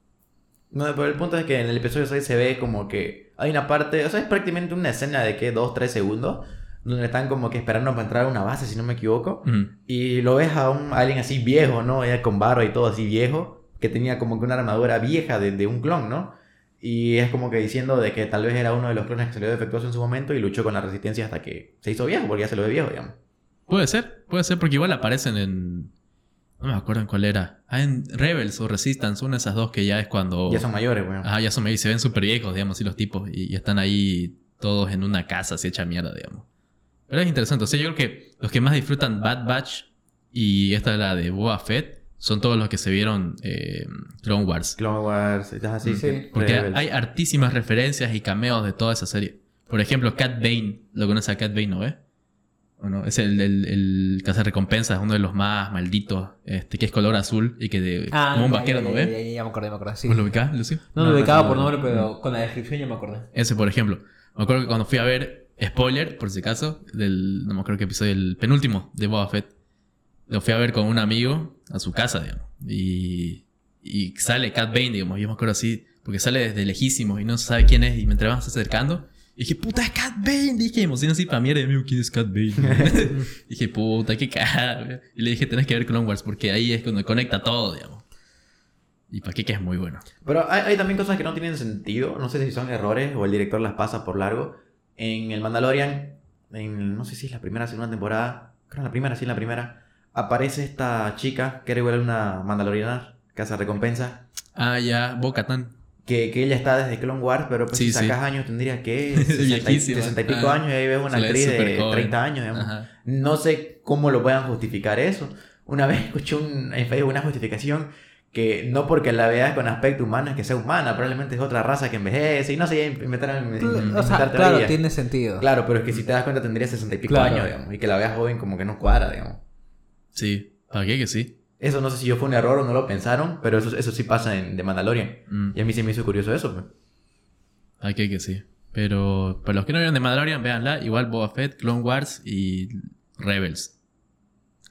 S3: No, pero el punto es que en el episodio 6 se ve como que hay una parte, o sea, es prácticamente una escena de que 2, 3 segundos, donde están como que esperando para entrar a una base, si no me equivoco, y lo ves a un a alguien así viejo, ¿no? Ya con barba y todo así viejo, que tenía como que una armadura vieja de, de un clon, ¿no? Y es como que diciendo de que tal vez era uno de los clones que salió defectuoso en su momento y luchó con la resistencia hasta que se hizo viejo, porque ya se lo ve viejo, digamos.
S1: Puede ser, puede ser, porque igual aparecen en. No me acuerdo en cuál era. Ah, en Rebels o Resistance, una de esas dos que ya es cuando.
S3: Ya son mayores, weón.
S1: Ajá, ya son y se ven súper viejos, digamos, y los tipos. Y, y están ahí todos en una casa así hecha mierda, digamos. Pero es interesante. O sea, yo creo que los que más disfrutan Bad Batch y esta es la de Boba Fett son todos los que se vieron eh, Clone Wars.
S3: Clone Wars, estás así.
S2: Sí.
S3: que-
S1: Porque
S3: Rebels.
S1: hay hartísimas referencias y cameos de toda esa serie. Por ejemplo, Cat Bane. ¿Lo conoce a Cat Bane, no ves? ¿O no? Es el, el, el cazarrecompensas, uno de los más malditos, este, que es color azul y que de,
S2: Ah,
S1: como un
S2: ya,
S1: vaquero,
S2: ya,
S1: ¿no ves?
S2: Ya, ya, ya me acordé, me acordé. Sí.
S1: ¿Vos lo ubicás, Lucio?
S2: No
S3: No,
S2: lo
S3: no,
S2: ubicaba
S3: no,
S2: por
S3: no.
S2: nombre, pero con la descripción ya me acordé.
S1: Ese, por ejemplo. Me acuerdo que cuando fui a ver, spoiler, por si acaso, del, no me acuerdo qué episodio, el penúltimo de Boba Fett. Lo fui a ver con un amigo a su casa, digamos. Y, y sale Cat Bane, digamos. Yo me acuerdo así, porque sale desde lejísimos y no se sabe quién es. Y mientras vas acercando, dije, puta, es Cat Bane. Dije, emoción así para mierda. Amigo, ¿quién es Cat Bane? <laughs> <laughs> dije, puta, qué cara. Y le dije, tenés que ver Clone Wars porque ahí es cuando conecta todo, digamos. Y para qué que es muy bueno.
S3: Pero hay, hay también cosas que no tienen sentido. No sé si son errores o el director las pasa por largo. En el Mandalorian, en, no sé si es la primera o segunda temporada. Creo en la primera, sí, en la primera. Aparece esta chica que era igual a una Mandaloriana, casa recompensa.
S1: Ah, ya, Bo-Katan.
S3: Que, que ella está desde Clone Wars, pero pues
S1: Sí,
S3: si
S1: sí.
S3: sacas años tendría que <laughs> 60, y-
S1: Viejísima.
S3: 60 y pico
S1: Ah.
S3: años y ahí ves una actriz de
S1: joven.
S3: 30 años. digamos.
S1: Ajá.
S3: No sé cómo lo puedan justificar eso. Una <laughs> vez escuché un, en Facebook una justificación que no porque la veas con aspecto humano es que sea humana, probablemente es otra raza que envejece y no sé, inventaron
S2: o
S3: inventar
S2: sea, claro, tiene sentido.
S3: Claro, pero es que si te das cuenta tendría 60 y pico
S2: Claro.
S3: años, digamos, y que la veas joven como que no cuadra, digamos.
S1: Sí, ¿para qué que sí?
S3: Eso no sé si yo fue un error o no lo pensaron, pero eso, eso sí pasa en The Mandalorian.
S1: Mm,
S3: Y a mí se me hizo curioso eso. pues.
S1: ¿Para qué que sí? Pero para los que no vieron de Mandalorian, véanla. Igual Boba Fett, Clone Wars y Rebels.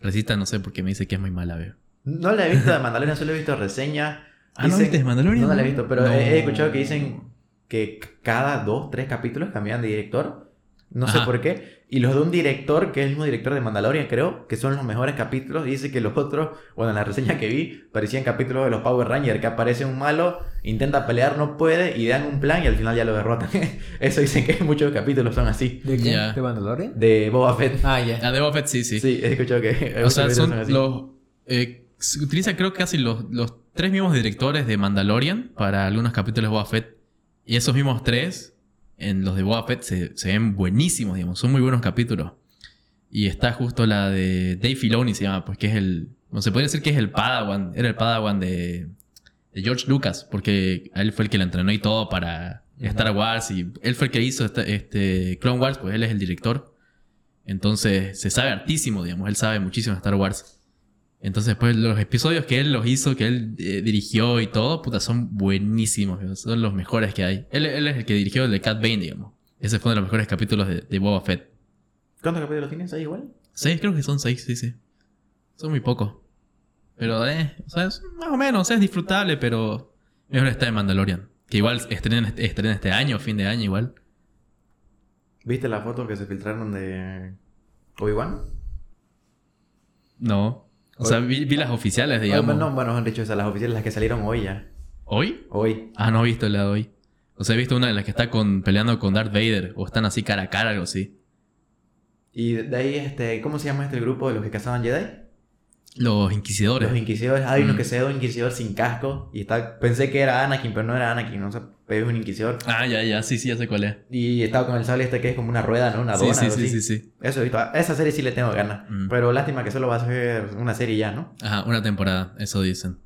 S1: Resista, no sé por qué me dice que es muy mala, veo.
S3: No la he visto de Mandalorian, solo he visto reseñas.
S1: Ah, ¿no viste de Mandalorian?
S3: No, la he visto, pero
S1: No.
S3: he escuchado que dicen que cada dos, tres capítulos cambian de director. No sé por qué. Y los de un director, que es el mismo director de Mandalorian, creo, que son los mejores capítulos. Y dice que los otros, bueno, en la reseña que vi, parecían capítulos de los Power Rangers, que aparece un malo, intenta pelear, no puede, y dan un plan y al final ya lo derrotan. <laughs> Eso dicen que muchos capítulos son así.
S2: ¿De qué? ¿De Mandalorian?
S3: De Boba Fett.
S2: Ah, ya.
S1: Ah, de Boba Fett, sí, sí.
S3: Sí, he escuchado que... <laughs>
S1: o sea, son
S3: así.
S1: los... eh, se utilizan creo casi los, los tres mismos directores de Mandalorian para algunos capítulos de Boba Fett. Y esos mismos tres, en los de Boba Fett, se, se ven buenísimos, digamos. Son muy buenos capítulos. Y está justo la de Dave Filoni, se llama, pues que es el... No se podría decir que es el Padawan. Era el Padawan de, de George Lucas, porque a él fue el que le entrenó y todo para Star Wars. Y él fue el que hizo este, este Clone Wars, pues él es el director. Entonces se sabe hartísimo, digamos. Él sabe muchísimo de Star Wars. Entonces, pues los episodios que él los hizo, que él eh, dirigió y todo, puta, son buenísimos. Son los mejores que hay. Él, él es el que dirigió el de Cat Bane, digamos. Ese fue uno de los mejores capítulos de, de Boba Fett.
S3: ¿Cuántos capítulos tienes ahí igual?
S1: Seis, creo que son seis, sí, sí. Son muy pocos. Pero, eh, o sea, es más o menos, es disfrutable, pero mejor está en Mandalorian. Que igual estrena, estrena este año, fin de año, igual.
S3: ¿Viste la foto que se filtraron de Obi-Wan?
S1: No. O sea, vi, vi las oficiales, digamos.
S3: Bueno, no, bueno, han dicho esas, las oficiales, las que salieron hoy ya.
S1: ¿Hoy?
S3: Hoy.
S1: Ah, no he visto la de hoy. O sea, he visto una de las que está con, peleando con Darth Vader. O están así cara a cara, algo así.
S3: Y de ahí, este, ¿cómo se llama este grupo de los que cazaban Jedi?
S1: Los inquisidores.
S3: Los inquisidores. Hay uno
S1: Mm.
S3: que se ve un inquisidor sin casco. Y está, pensé que era Anakin, pero no era Anakin, no sé, pero es un inquisidor.
S1: Ah, ya, ya, sí, sí, ya sé cuál es.
S3: Y estaba con el sable este que es como una rueda, ¿no? Una
S1: Sí,
S3: dona,
S1: sí, sí,
S3: así.
S1: sí, sí.
S3: Eso he visto. Esa serie sí le tengo ganas.
S1: Mm.
S3: Pero lástima que solo va a ser una serie ya, ¿no?
S1: Ajá, una temporada, eso dicen.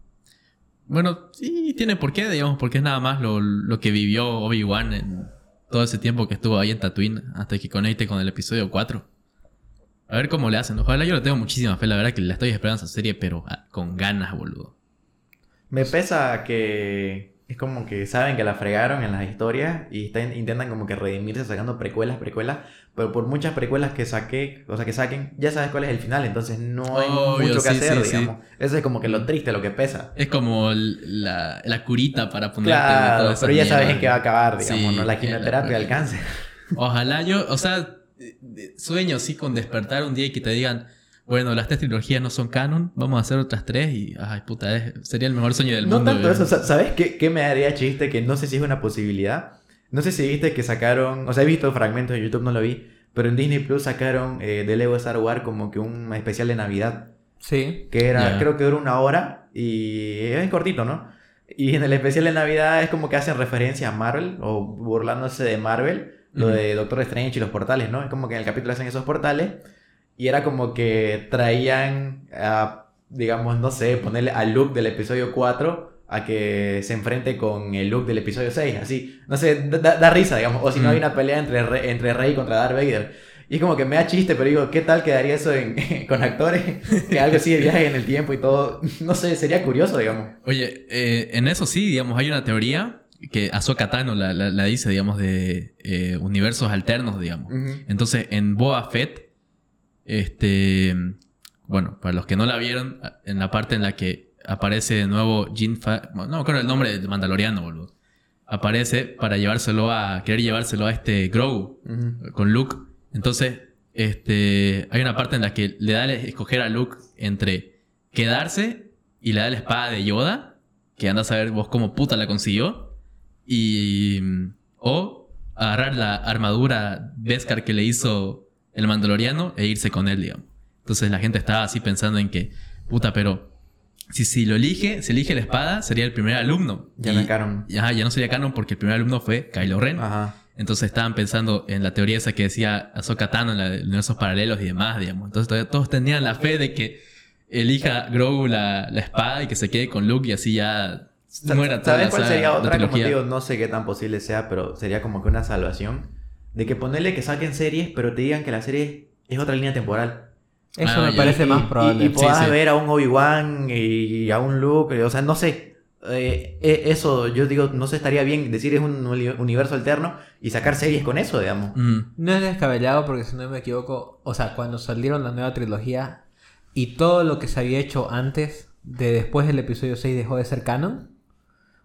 S1: Bueno, sí, tiene por qué, digamos, porque es nada más lo, lo que vivió Obi-Wan en todo ese tiempo que estuvo ahí en Tatooine hasta que conecte con el episodio 4. A ver cómo le hacen. Ojalá yo le tengo muchísima fe, la verdad que la estoy esperando esa serie, pero ah, con ganas, boludo.
S3: Me pesa que es como que saben que la fregaron en las historias y están- intentan como que redimirse sacando precuelas, precuelas, pero por muchas precuelas que saqué, o sea, que saquen, ya sabes cuál es el final, entonces no hay
S1: Obvio,
S3: mucho que
S1: sí,
S3: hacer,
S1: sí, sí.
S3: digamos. Eso es como que lo triste, lo que pesa.
S1: Es como la, la curita para ponerte
S3: Claro,
S1: todas esas
S3: pero ya sabes en qué va a acabar, digamos, ¿no? La quimioterapia del cáncer.
S1: Ojalá yo, o sea, sueño así con despertar un día y que te digan, bueno, las tres trilogías no son canon, vamos a hacer otras tres y, ay, puta, es- sería el mejor sueño del
S3: No
S1: mundo.
S3: tanto
S1: eh.
S3: eso, sa- ¿sabes qué, qué me daría chiste? Que no sé si es una posibilidad. No sé si viste que sacaron, o sea, he visto fragmentos en YouTube, no lo vi, pero en Disney Plus sacaron eh, de Lego Star Wars como que un especial de Navidad.
S2: Sí.
S3: que era, creo que dura una hora y es cortito, ¿no? Y en el especial de Navidad es como que hacen referencia a Marvel o burlándose de Marvel, lo de Doctor Strange y los portales, ¿no? Es como que en el capítulo hacen esos portales y era como que traían a, digamos, no sé, ponerle al Luke del episodio 4 a que se enfrente con el Luke del episodio 6, así. No sé, da, risa, digamos. O si no hay una pelea entre, Rey- entre Rey contra Darth Vader. Y es como que me da chiste, pero digo, ¿qué tal quedaría eso en- <laughs> con actores? <laughs> Que algo así de viaje en el tiempo y todo. No sé, sería curioso, digamos.
S1: Oye, eh, en eso sí, digamos, hay una teoría que Ahsoka Tano la, la- la dice, digamos, de eh, universos alternos, digamos. Entonces, en Boba Fett, este, bueno, para los que no la vieron, en la parte en la que aparece de nuevo Jin Fa, no me acuerdo el nombre del Mandaloriano, boludo. Aparece para llevárselo a, querer llevárselo a este Grogu con Luke. Entonces, este, hay una parte en la que le da a escoger a Luke entre quedarse y le da la espada de Yoda, que anda a saber vos cómo puta la consiguió, y o agarrar la armadura Beskar que le hizo el Mandaloriano e irse con él, digamos. Entonces la gente estaba así pensando en que, puta, pero si, si lo elige, si elige la espada, sería el primer alumno.
S3: Ya no canon.
S1: ajá, ya no sería canon porque el primer alumno fue Kylo Ren.
S3: Ajá.
S1: Entonces estaban pensando en la teoría esa que decía Ahsoka Tano en universos paralelos y demás, digamos. Entonces todavía todos tenían la fe de que elija Grogu la, la espada y que se quede con Luke y así ya muera toda
S3: ¿Sabes cuál
S1: saga-
S3: sería otra? Como digo, no sé qué tan posible sea, pero sería como que una salvación. De que ponerle que saquen series, pero te digan que la serie es otra línea temporal.
S2: Eso
S1: Ah,
S2: me
S1: ya.
S2: parece
S3: Y-
S2: más
S3: y-
S2: probable.
S3: Y, puedas
S1: sí.
S3: ver a un Obi-Wan y a un Luke, o sea, no sé. Eh, eh, eso, yo digo, no sé, estaría bien decir es un uni- universo alterno y sacar series con eso, digamos.
S1: Mm,
S2: No es descabellado porque si no me equivoco, o sea, cuando salieron la nueva trilogía y todo lo que se había hecho antes de después del episodio 6 dejó de ser canon.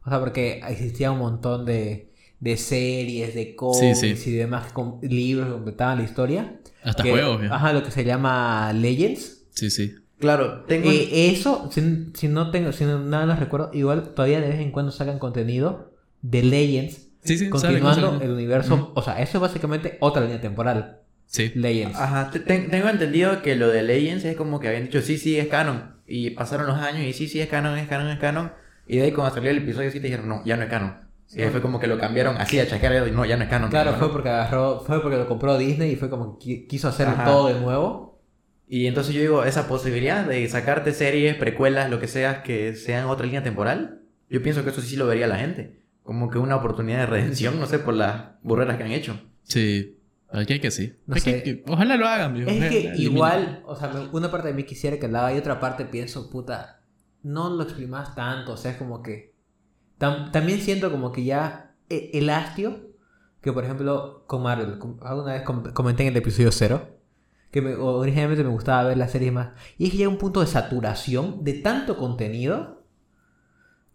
S2: O sea, porque existía un montón de, de series, de cómics
S1: sí.
S2: y demás libros que completaban la historia.
S1: hasta
S2: Que-
S1: juegos, viejo.
S2: Ajá, lo que se llama Legends.
S1: Sí, sí.
S3: Claro, tengo.
S2: Eh, eso, si, si no tengo, si no, nada los recuerdo, igual todavía de vez en cuando sacan contenido de Legends,
S1: Sí, sí. sale
S2: continuando el universo. O sea, eso es básicamente otra línea temporal.
S1: Sí.
S2: Legends.
S3: Ajá, te- te- tengo entendido que lo de Legends es como que habían dicho sí, sí, es canon. Y pasaron los años y sí, sí, es canon, es canon, es canon. Y de ahí cuando salió el episodio 7 dijeron, no, ya no es canon. Y ahí fue como que lo cambiaron así a chasquear y no, ya no es canon.
S2: Claro, fue porque agarró, fue porque lo compró Disney y fue como que qui- quiso hacerlo
S3: Ajá.
S2: todo de nuevo.
S3: Y entonces yo digo, esa posibilidad de sacarte series, precuelas, lo que sea, que sean otra línea temporal, yo pienso que eso sí lo vería la gente. Como que una oportunidad de redención, no sé, por las burreras que han hecho.
S1: Sí. Aquí hay que sí.
S2: No
S1: Hay
S2: sé.
S1: que- que- ojalá lo hagan, viejo.
S2: Es que igual, o sea, me- una parte de mí quisiera que la haga y otra parte pienso, puta, no lo exprimas tanto, o sea, es como que... tam- también siento como que ya e- el hastio, que por ejemplo con Marvel, alguna vez com- comenté en el episodio 0, que me- originalmente me gustaba ver las series más, y es que llega un punto de saturación de tanto contenido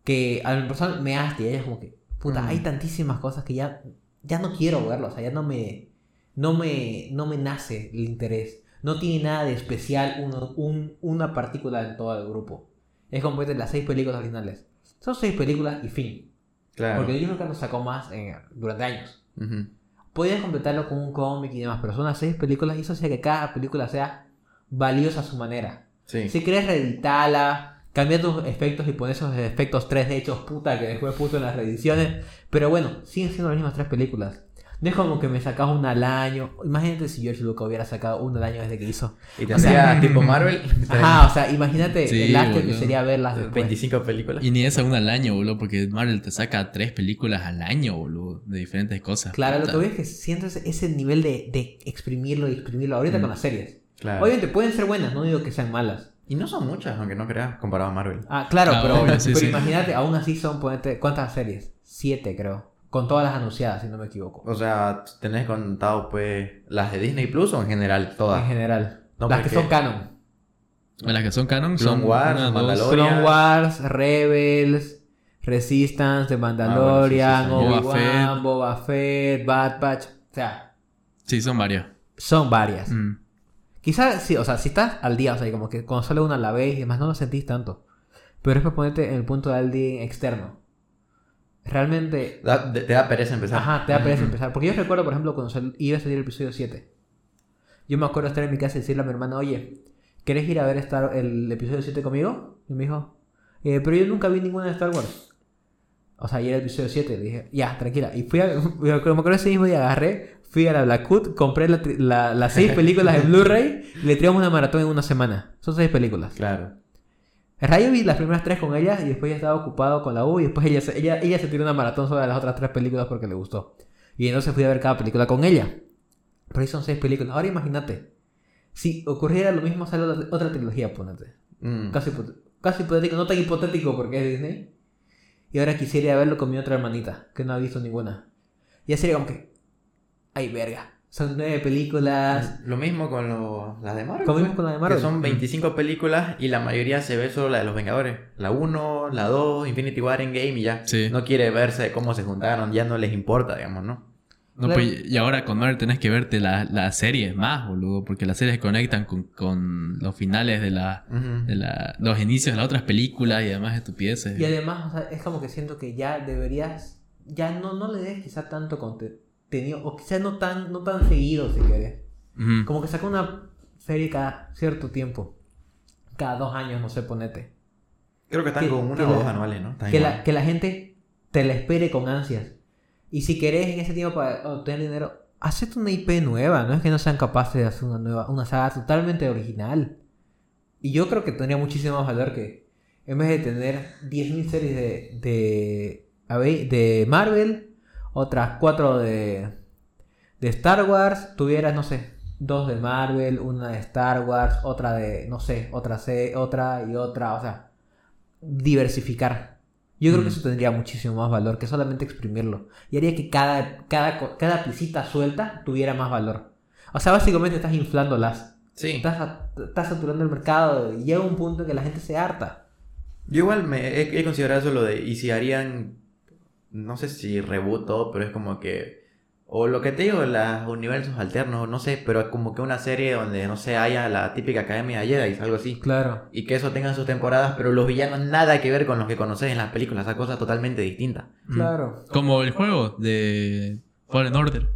S2: que a mi persona me hastia, es como que, puta,
S3: Mm.
S2: hay tantísimas cosas que ya, ya no quiero verlo, o sea, ya no me... no me, no me nace el interés. No tiene nada de especial uno- un- una partícula en todo el grupo. Es como las seis películas originales. Son seis películas y fin.
S3: Claro.
S2: Porque yo nunca nos sacó más en- durante años.
S3: Ujú.
S2: Podías completarlo con un cómic y demás, pero son las seis películas y eso hace que cada película sea valiosa a su manera.
S3: Sí.
S2: Si querés reeditarla, cambiar tus efectos y poner esos efectos 3D hechos puta que después puso en las reediciones. Pero bueno, siguen siendo las mismas tres películas. No es como que me sacas una al año. Imagínate si George Lucas hubiera sacado una al año desde que hizo.
S3: Y tendría tipo Marvel. <laughs>
S2: Ajá, o sea, imagínate
S1: Sí,
S2: el arte que sería verlas después.
S3: 25 películas.
S1: Y ni esa una al año, boludo, porque Marvel te saca tres películas al año, boludo, de diferentes cosas.
S2: Claro, lo que ves es que sientes ese nivel de, de exprimirlo y exprimirlo ahorita
S3: Mm.
S2: con las series.
S3: Claro.
S2: Obviamente pueden ser buenas, no digo que sean malas.
S3: Y no son muchas, aunque no creas, comparado a Marvel.
S2: Ah, claro,
S1: Ah,
S2: pero,
S1: obvio, sí,
S2: pero
S1: sí.
S2: imagínate, aún así son, ponete, ¿cuántas series? Siete, creo. Con todas las anunciadas, si no me equivoco.
S3: O sea, tenés contado, pues, las de Disney Plus o en general, todas.
S2: En general.
S3: No,
S2: las que
S3: porque-
S2: son canon.
S1: Las que son canon
S3: Clone
S1: son
S3: Wars,
S1: una,
S3: Mandalorian.
S2: Clone Wars, Rebels, Resistance, The Mandalorian,
S3: Ah, bueno, sí, sí, sí.
S2: Obi-Wan, Boba Fett, Bad Batch. O sea,
S1: Sí, son varias.
S2: son varias.
S1: Mm.
S2: Quizás, sí, o sea, si estás al día, o sea, como que cuando sale una a la vez y demás, no lo sentís tanto. Pero es para ponerte en el punto de alguien externo. Realmente,
S3: Da- te, te da pereza empezar.
S2: ajá, te da pereza empezar. Porque yo recuerdo, por ejemplo, cuando sal- iba a salir el episodio 7. Yo me acuerdo estar en mi casa y decirle a mi hermana, oye, ¿querés ir a ver Star- el episodio 7 conmigo? Y me dijo, "Eh, pero yo nunca vi ninguna de Star Wars. O sea, y era el episodio 7. Le dije, ya, tranquila. Y fui a, <laughs> me acuerdo ese mismo día, agarré, fui a la Blackwood, compré la la- las seis <laughs> películas en Blu-ray y le tiramos una maratón en una semana. Son seis películas.
S3: Claro.
S2: En realidad yo vi las primeras tres con ella y después ya estaba ocupado con la U y después ella, se- ella, ella se tiró una maratón sobre las otras tres películas porque le gustó. Y entonces fui a ver cada película con ella. Pero ahí son seis películas. Ahora imagínate. Si ocurriera lo mismo, sale otra, otra trilogía, ponete.
S3: Mm.
S2: Casi, casi hipotético, no tan hipotético porque es Disney. Y ahora quisiera verlo con mi otra hermanita, que no ha visto ninguna. Ya sería como que... Ay, verga. Son nueve películas.
S3: Lo mismo con lo- las de Marvel.
S2: Como
S3: pues,
S2: mismo con la de Marvel.
S3: Que son 25 películas y la mayoría se ve solo la de los Vengadores. La 1, la 2, Infinity War Endgame y ya.
S1: Sí.
S3: No quiere verse cómo se juntaron, ya no les importa, digamos, ¿no?
S1: No,
S2: Claro.
S1: pues, y ahora con Marvel tenés que verte la- las series más, boludo, porque las series conectan con, con los finales de, la, de la, los inicios de las otras películas y demás estupideces.
S2: Y además, o sea, es como que siento que ya deberías, ya no, no le des quizá tanto contenido, o quizá no tan, no tan seguido si quieres.
S1: Ujú.
S2: Como que saca una serie cada cierto tiempo. Cada dos años, no sé, ponete.
S3: Creo que están
S2: que-
S3: con una o
S2: la-
S3: dos anuales, ¿no?
S2: Que la, que la gente te la espere con ansias. Y si querés en ese tiempo para obtener dinero, hacete una IP nueva. No es que no sean capaces de hacer una nueva, una saga totalmente original. Y yo creo que tendría muchísimo más valor que en vez de tener 10.000 series de, de, de Marvel, otras 4 de, de Star Wars, tuvieras, no sé, dos de Marvel, una de Star Wars, otra de, no sé, otra, se- otra y otra, o sea, diversificar. Yo creo que
S1: Mm.
S2: eso tendría muchísimo más valor que solamente exprimirlo. Y haría que cada, cada, cada piecita suelta tuviera más valor. O sea, básicamente estás inflándolas.
S3: Sí.
S2: Estás, estás saturando el mercado y llega un punto en que la gente se harta.
S3: Yo igual me he, he considerado eso lo de. Y si harían. No sé si reboot o todo, pero es como que. O lo que te digo, los universos alternos, no sé, pero como que una serie donde, no sé, haya la típica Academia de Jedi, algo así.
S2: Claro.
S3: Y que eso tenga sus temporadas, pero los villanos nada que ver con los que conoces en las películas, esa cosa totalmente distinta.
S1: Mm.
S2: Claro.
S1: Como el juego de Fallen Order.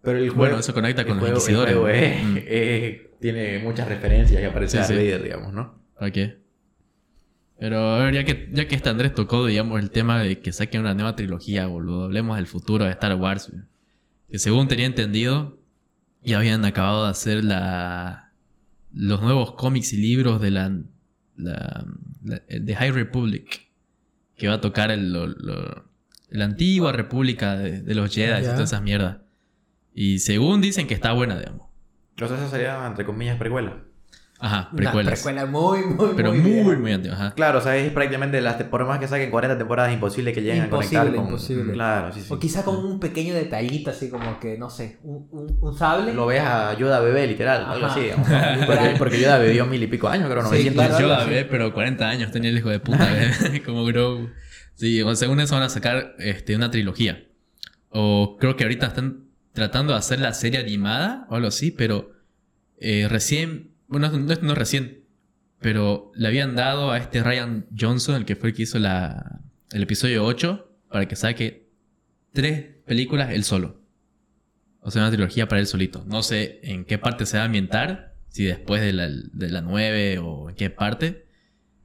S3: Pero el
S1: Bueno, eso conecta
S3: el
S1: con los
S3: juego- el juego
S1: Mm.
S3: es- tiene muchas referencias y aparece
S1: Sí,
S3: Darth
S1: sí.
S3: Vader, digamos, ¿no?
S1: ¿Para qué? Pero a ver, ya que, ya que este Andrés tocó, digamos, el tema de que saquen una nueva trilogía, boludo. Hablemos del futuro de Star Wars. güey. Que según tenía entendido, ya habían acabado de hacer la, los nuevos cómics y libros de la, la, la- de High Republic. Que va a tocar el, lo- lo- la antigua república de, de los Jedi y todas esas mierdas. Y según dicen que está buena, digamos.
S3: O sea, esa sería, entre comillas, precuela.
S1: Ajá,
S2: Una
S1: precuelas.
S2: precuela muy, muy,
S1: pero
S2: muy,
S1: muy,
S2: vieja.
S1: muy, antigua. Ajá.
S3: Claro, o sea, es prácticamente, las, por más que saquen 40 temporadas, imposible que lleguen
S2: Imposible,
S3: a conectar con...
S2: imposible.
S3: Claro, sí, sí.
S2: O quizá con un pequeño detallito así como que, no sé, un, un, un sable.
S3: Lo ves a Yoda bebé, literal, algo así. <laughs> Porque, porque Yoda bebió mil y pico años, creo,
S2: Sí,
S3: 900
S2: claro.
S1: Yo
S2: algo
S1: la
S2: así.
S1: ve, pero 40 años tenía el hijo de puta, ¿ve? <laughs> como Grogu. Sí, o según eso van a sacar este, una trilogía. O creo que ahorita están tratando de hacer la serie animada o algo así, pero eh, recién, bueno, no, no recién, pero le habían dado a este Ryan Johnson, el que fue el que hizo la, el episodio 8, para que saque tres películas él solo. O sea, una trilogía para él solito. No sé en qué parte se va a ambientar, si después de la, de la 9 o en qué parte.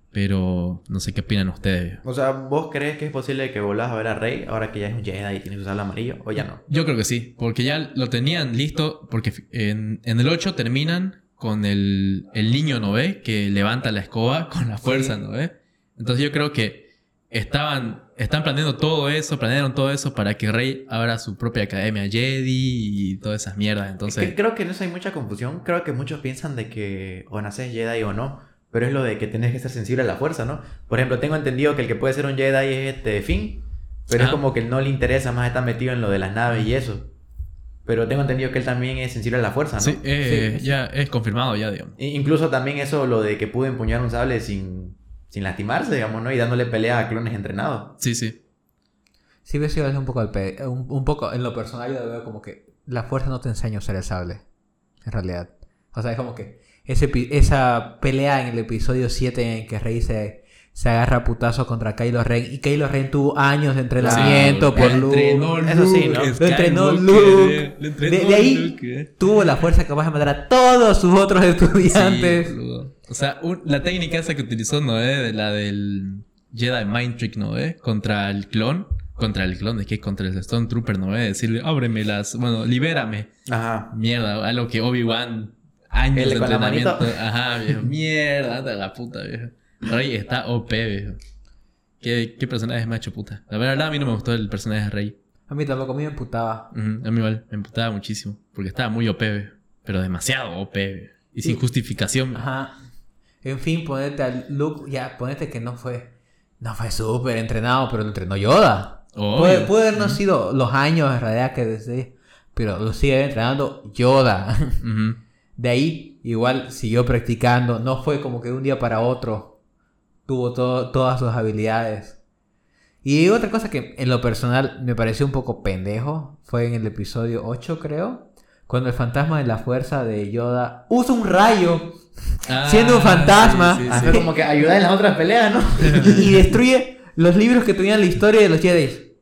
S1: Pero no sé qué opinan ustedes.
S3: O sea, ¿vos crees que es posible que volvás a ver a Rey ahora que ya es un Jedi y tiene su sable amarillo? ¿O ya no?
S1: Yo creo que sí, porque ya lo tenían listo, porque en, en el 8 terminan con el, el niño, ¿no ve? Que levanta la escoba <laughs> con la fuerza,
S2: Sí.
S1: ¿no ve? Entonces yo creo que estaban, están planeando todo eso, planearon todo eso para que Rey abra su propia academia Jedi y todas esas mierdas.
S3: Es
S1: Entonces,
S3: que creo que en eso hay mucha confusión. Creo que muchos piensan de que o naces Jedi o no. Pero es lo de que tenés que ser sensible a la fuerza, ¿no? Por ejemplo, tengo entendido que el que puede ser un Jedi es este Finn. Pero es como que no le interesa más estar metido en lo de las naves y eso. Pero tengo entendido que él también es sensible a la fuerza, ¿no?
S1: sí, eh,
S2: Sí, sí.
S1: ya es confirmado ya, digamos.
S3: Incluso también eso, lo de que pudo empuñar un sable sin, sin lastimarse, digamos, ¿no? Y dándole pelea a clones entrenados.
S1: Sí, sí.
S2: Sí, ves un poco al pe- un, un poco en lo personal yo lo veo como que la fuerza no te enseña a usar el sable. En realidad. O sea, es como que ese, esa pelea en el episodio 7 en que Rey se, se agarra a putazo contra Kylo Ren y Kylo Ren tuvo años de entrenamiento
S1: Claro,
S2: por
S1: lo
S2: Luke.
S1: entrenó
S3: Eso sí, ¿no?
S2: Lo entrenó Luke.
S1: eh, entrenó
S2: De- de ahí-
S1: Luke, eh.
S2: Tuvo la fuerza capaz de matar a todos sus otros estudiantes.
S1: Sí, o sea, un- la técnica esa que utilizó Noé, de la del Jedi Mind Trick Noé, contra el clon, contra el clon, de que contra el Stone Trooper Noé, decirle, ábreme las, bueno, libérame.
S3: Ajá.
S1: Mierda, algo que Obi-Wan, años
S3: El
S1: de entrenamiento. Ajá, viejo, <laughs> mierda, anda la puta, viejo. Rey está OP, viejo. ¿Qué, qué personaje más hecho puta? La verdad, a mí no me gustó el personaje de Rey.
S2: A mí tampoco, a mí me emputaba.
S1: A mí igual, me emputaba muchísimo. Porque estaba muy OP, viejo. Pero demasiado OP, viejo. Y
S2: Sí.
S1: sin justificación.
S2: Ajá. En fin, ponerte a Luke, ya, ponete que no fue. No fue súper entrenado, pero lo entrenó Yoda. Puede, puede haber no sido los años en realidad que desde. Pero lo sigue entrenando Yoda. De ahí, igual siguió practicando. No fue como que de un día para otro tuvo todo- todas sus habilidades. Y otra cosa que en lo personal me pareció un poco pendejo fue en el episodio 8, creo. Cuando el fantasma de la fuerza de Yoda usa un rayo
S1: Ah,
S2: Siendo un fantasma.
S1: sí, sí, sí.
S3: fue como que ayuda en las otras peleas, ¿no? <laughs>
S2: y, y destruye los libros que tenían la historia de los Jedi.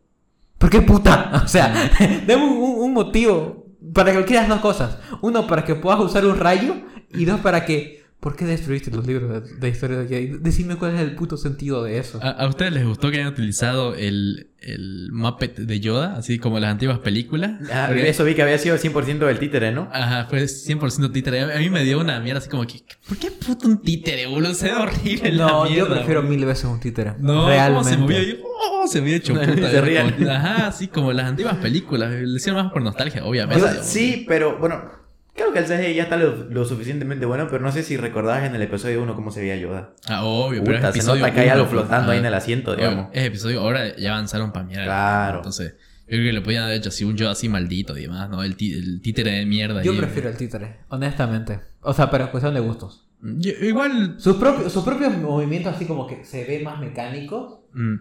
S2: ¿Por qué puta? <laughs> O sea, <laughs> un, un- un motivo para que quieras dos cosas. Uno, para que puedas usar un rayo. Y dos, para que... ¿Por qué destruiste los libros de, de historia de Jedi? Decime cuál es el puto sentido de eso.
S1: ¿A, a ustedes les gustó que hayan utilizado el, el Muppet de Yoda? Así como las antiguas películas.
S3: Ah,
S1: Porque-
S3: eso vi que había sido 100% del títere, ¿no?
S1: Ajá, fue 100% títere. A mí me dio una mierda así como que... ¿Por qué puto un títere, boludo? Se ve horrible la
S2: no, yo
S1: mierda,
S2: prefiero
S1: boludo.
S2: mil veces un títere.
S1: No,
S2: Realmente.
S1: ¿cómo se movía? Yo, oh, se había hecho <laughs> puta.
S3: Se rían.
S1: como- ajá, así como las antiguas películas. Le hicieron más por nostalgia, obviamente.
S3: O sea,
S1: digamos.
S3: sí, pero bueno, creo que el CGI ya está lo, lo suficientemente bueno, pero no sé si recordás en el episodio 1 cómo se veía Yoda.
S1: Ah, obvio, pero
S3: Puta,
S1: es
S3: se
S1: episodio
S3: nota que hay algo flotando
S1: ajá.
S3: ahí en el asiento, digamos.
S1: Es episodio, ahora ya avanzaron para mierda.
S3: Claro.
S1: Entonces, yo creo que le podían haber hecho así un yo así maldito y demás, ¿no? El, tí- el títere de mierda.
S2: Yo
S1: ahí.
S2: prefiero el títere, honestamente. O sea, pero es cuestión de gustos.
S1: Yo- igual.
S2: Sus propios, sus propios movimientos así como que se ven más mecánicos.
S1: mm,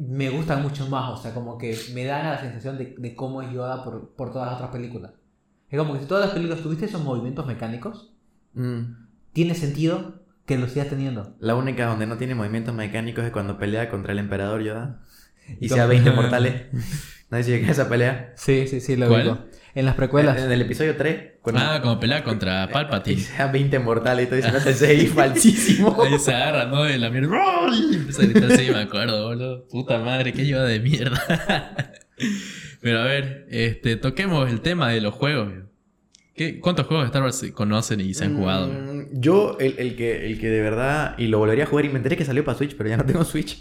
S2: me gustan mucho más, o sea, como que me dan la sensación de, de cómo es Yoda por, por todas las otras películas. Es como que si todas las películas tuviste esos movimientos mecánicos,
S3: Mm.
S2: tiene sentido que lo sigas teniendo.
S3: La única donde no tiene movimientos mecánicos es cuando pelea contra el emperador Yoda. Y sea 20 <laughs> mortales. Nadie se llega a esa pelea.
S2: Sí, sí, sí, lo digo. En las precuelas.
S3: En el episodio 3, cuando
S1: Ah, como pelea contra <laughs>
S3: y
S1: Palpatine.
S3: sea 20 mortales y todo diciendo ese <laughs> CGI falsísimo.
S1: Ahí se agarra, ¿no? De la mierda. Y empieza a gritar, sí, me acuerdo, boludo. Puta madre, qué lleva de mierda. Pero a ver, este, toquemos el tema de los juegos. ¿Qué, ¿Cuántos juegos de Star Wars conocen y se han jugado?
S3: Mm, Yo, el, el que, el que de verdad, y lo volvería a jugar, y me enteré que salió para Switch, pero ya no tengo Switch.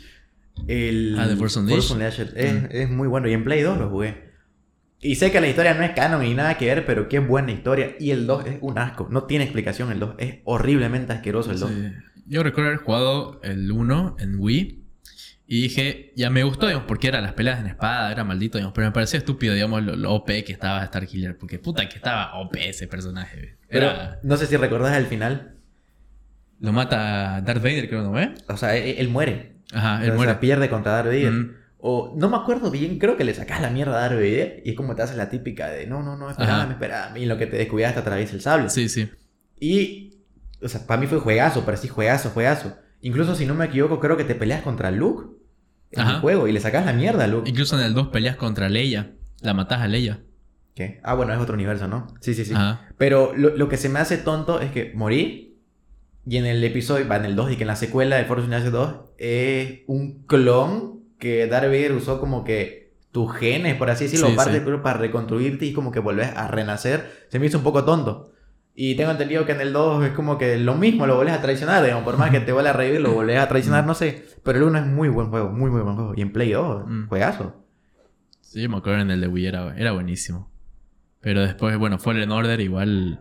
S3: El
S1: Ah, The Force Unleashed.
S3: Unleashed. Es,
S1: Mm.
S3: es muy bueno, y en Play 2 lo jugué. Y sé que la historia no es canon ni nada que ver, pero qué buena historia. Y el 2 es un asco, no tiene explicación el 2, es horriblemente asqueroso el 2.
S1: Sí. Yo recuerdo haber jugado el 1 en Wii. Y dije, ya me gustó, digamos, porque eran las peleas en espada, era maldito, digamos, pero me parecía estúpido, digamos, lo, lo OP que estaba Starkiller, porque puta que estaba OP ese personaje.
S3: Pero
S1: Era,
S3: no sé si recordás el final.
S1: lo mata Darth Vader, creo, ¿no ve?
S3: O sea, él, él muere.
S1: Ajá,
S3: O
S1: él
S3: sea,
S1: muere.
S3: pierde contra Darth Vader. O no me acuerdo bien, creo que le sacas la mierda a Darth Vader y es como te haces la típica de no, no, no, esperame, esperame. Y en lo que te descuidas te atraviesa el sable.
S1: Sí, sí.
S3: Y, o sea, para mí fue juegazo, pero sí, juegazo, juegazo. Incluso si no me equivoco, creo que te peleas contra Luke en
S1: Ajá.
S3: el juego y le sacas la mierda a Luke.
S1: Incluso en el 2 peleas contra Leia. La matas a Leia.
S3: ¿Qué? Ah, bueno, es otro universo, ¿no? Sí, sí, sí.
S1: Ajá.
S3: Pero lo, lo que se me hace tonto es que morí y en el episodio, va en el 2 y que en la secuela de Force United 2 es un clon que Darth Vader usó como que tus genes, por así decirlo,
S1: Sí,
S3: parte
S1: sí.
S3: para reconstruirte y como que volvés a renacer. Se me hizo un poco tonto. Y tengo entendido que en el 2 es como que lo mismo, lo volvés a traicionar, digamos, por más que te vuelva a revivir, lo volvés a traicionar, no sé. Pero el 1 es muy buen juego, muy, muy buen juego. Y en Play 2,
S1: Mm.
S3: juegazo.
S1: Sí, yo me acuerdo en el de Wii era, era buenísimo. Pero después, bueno, Fallen Order igual...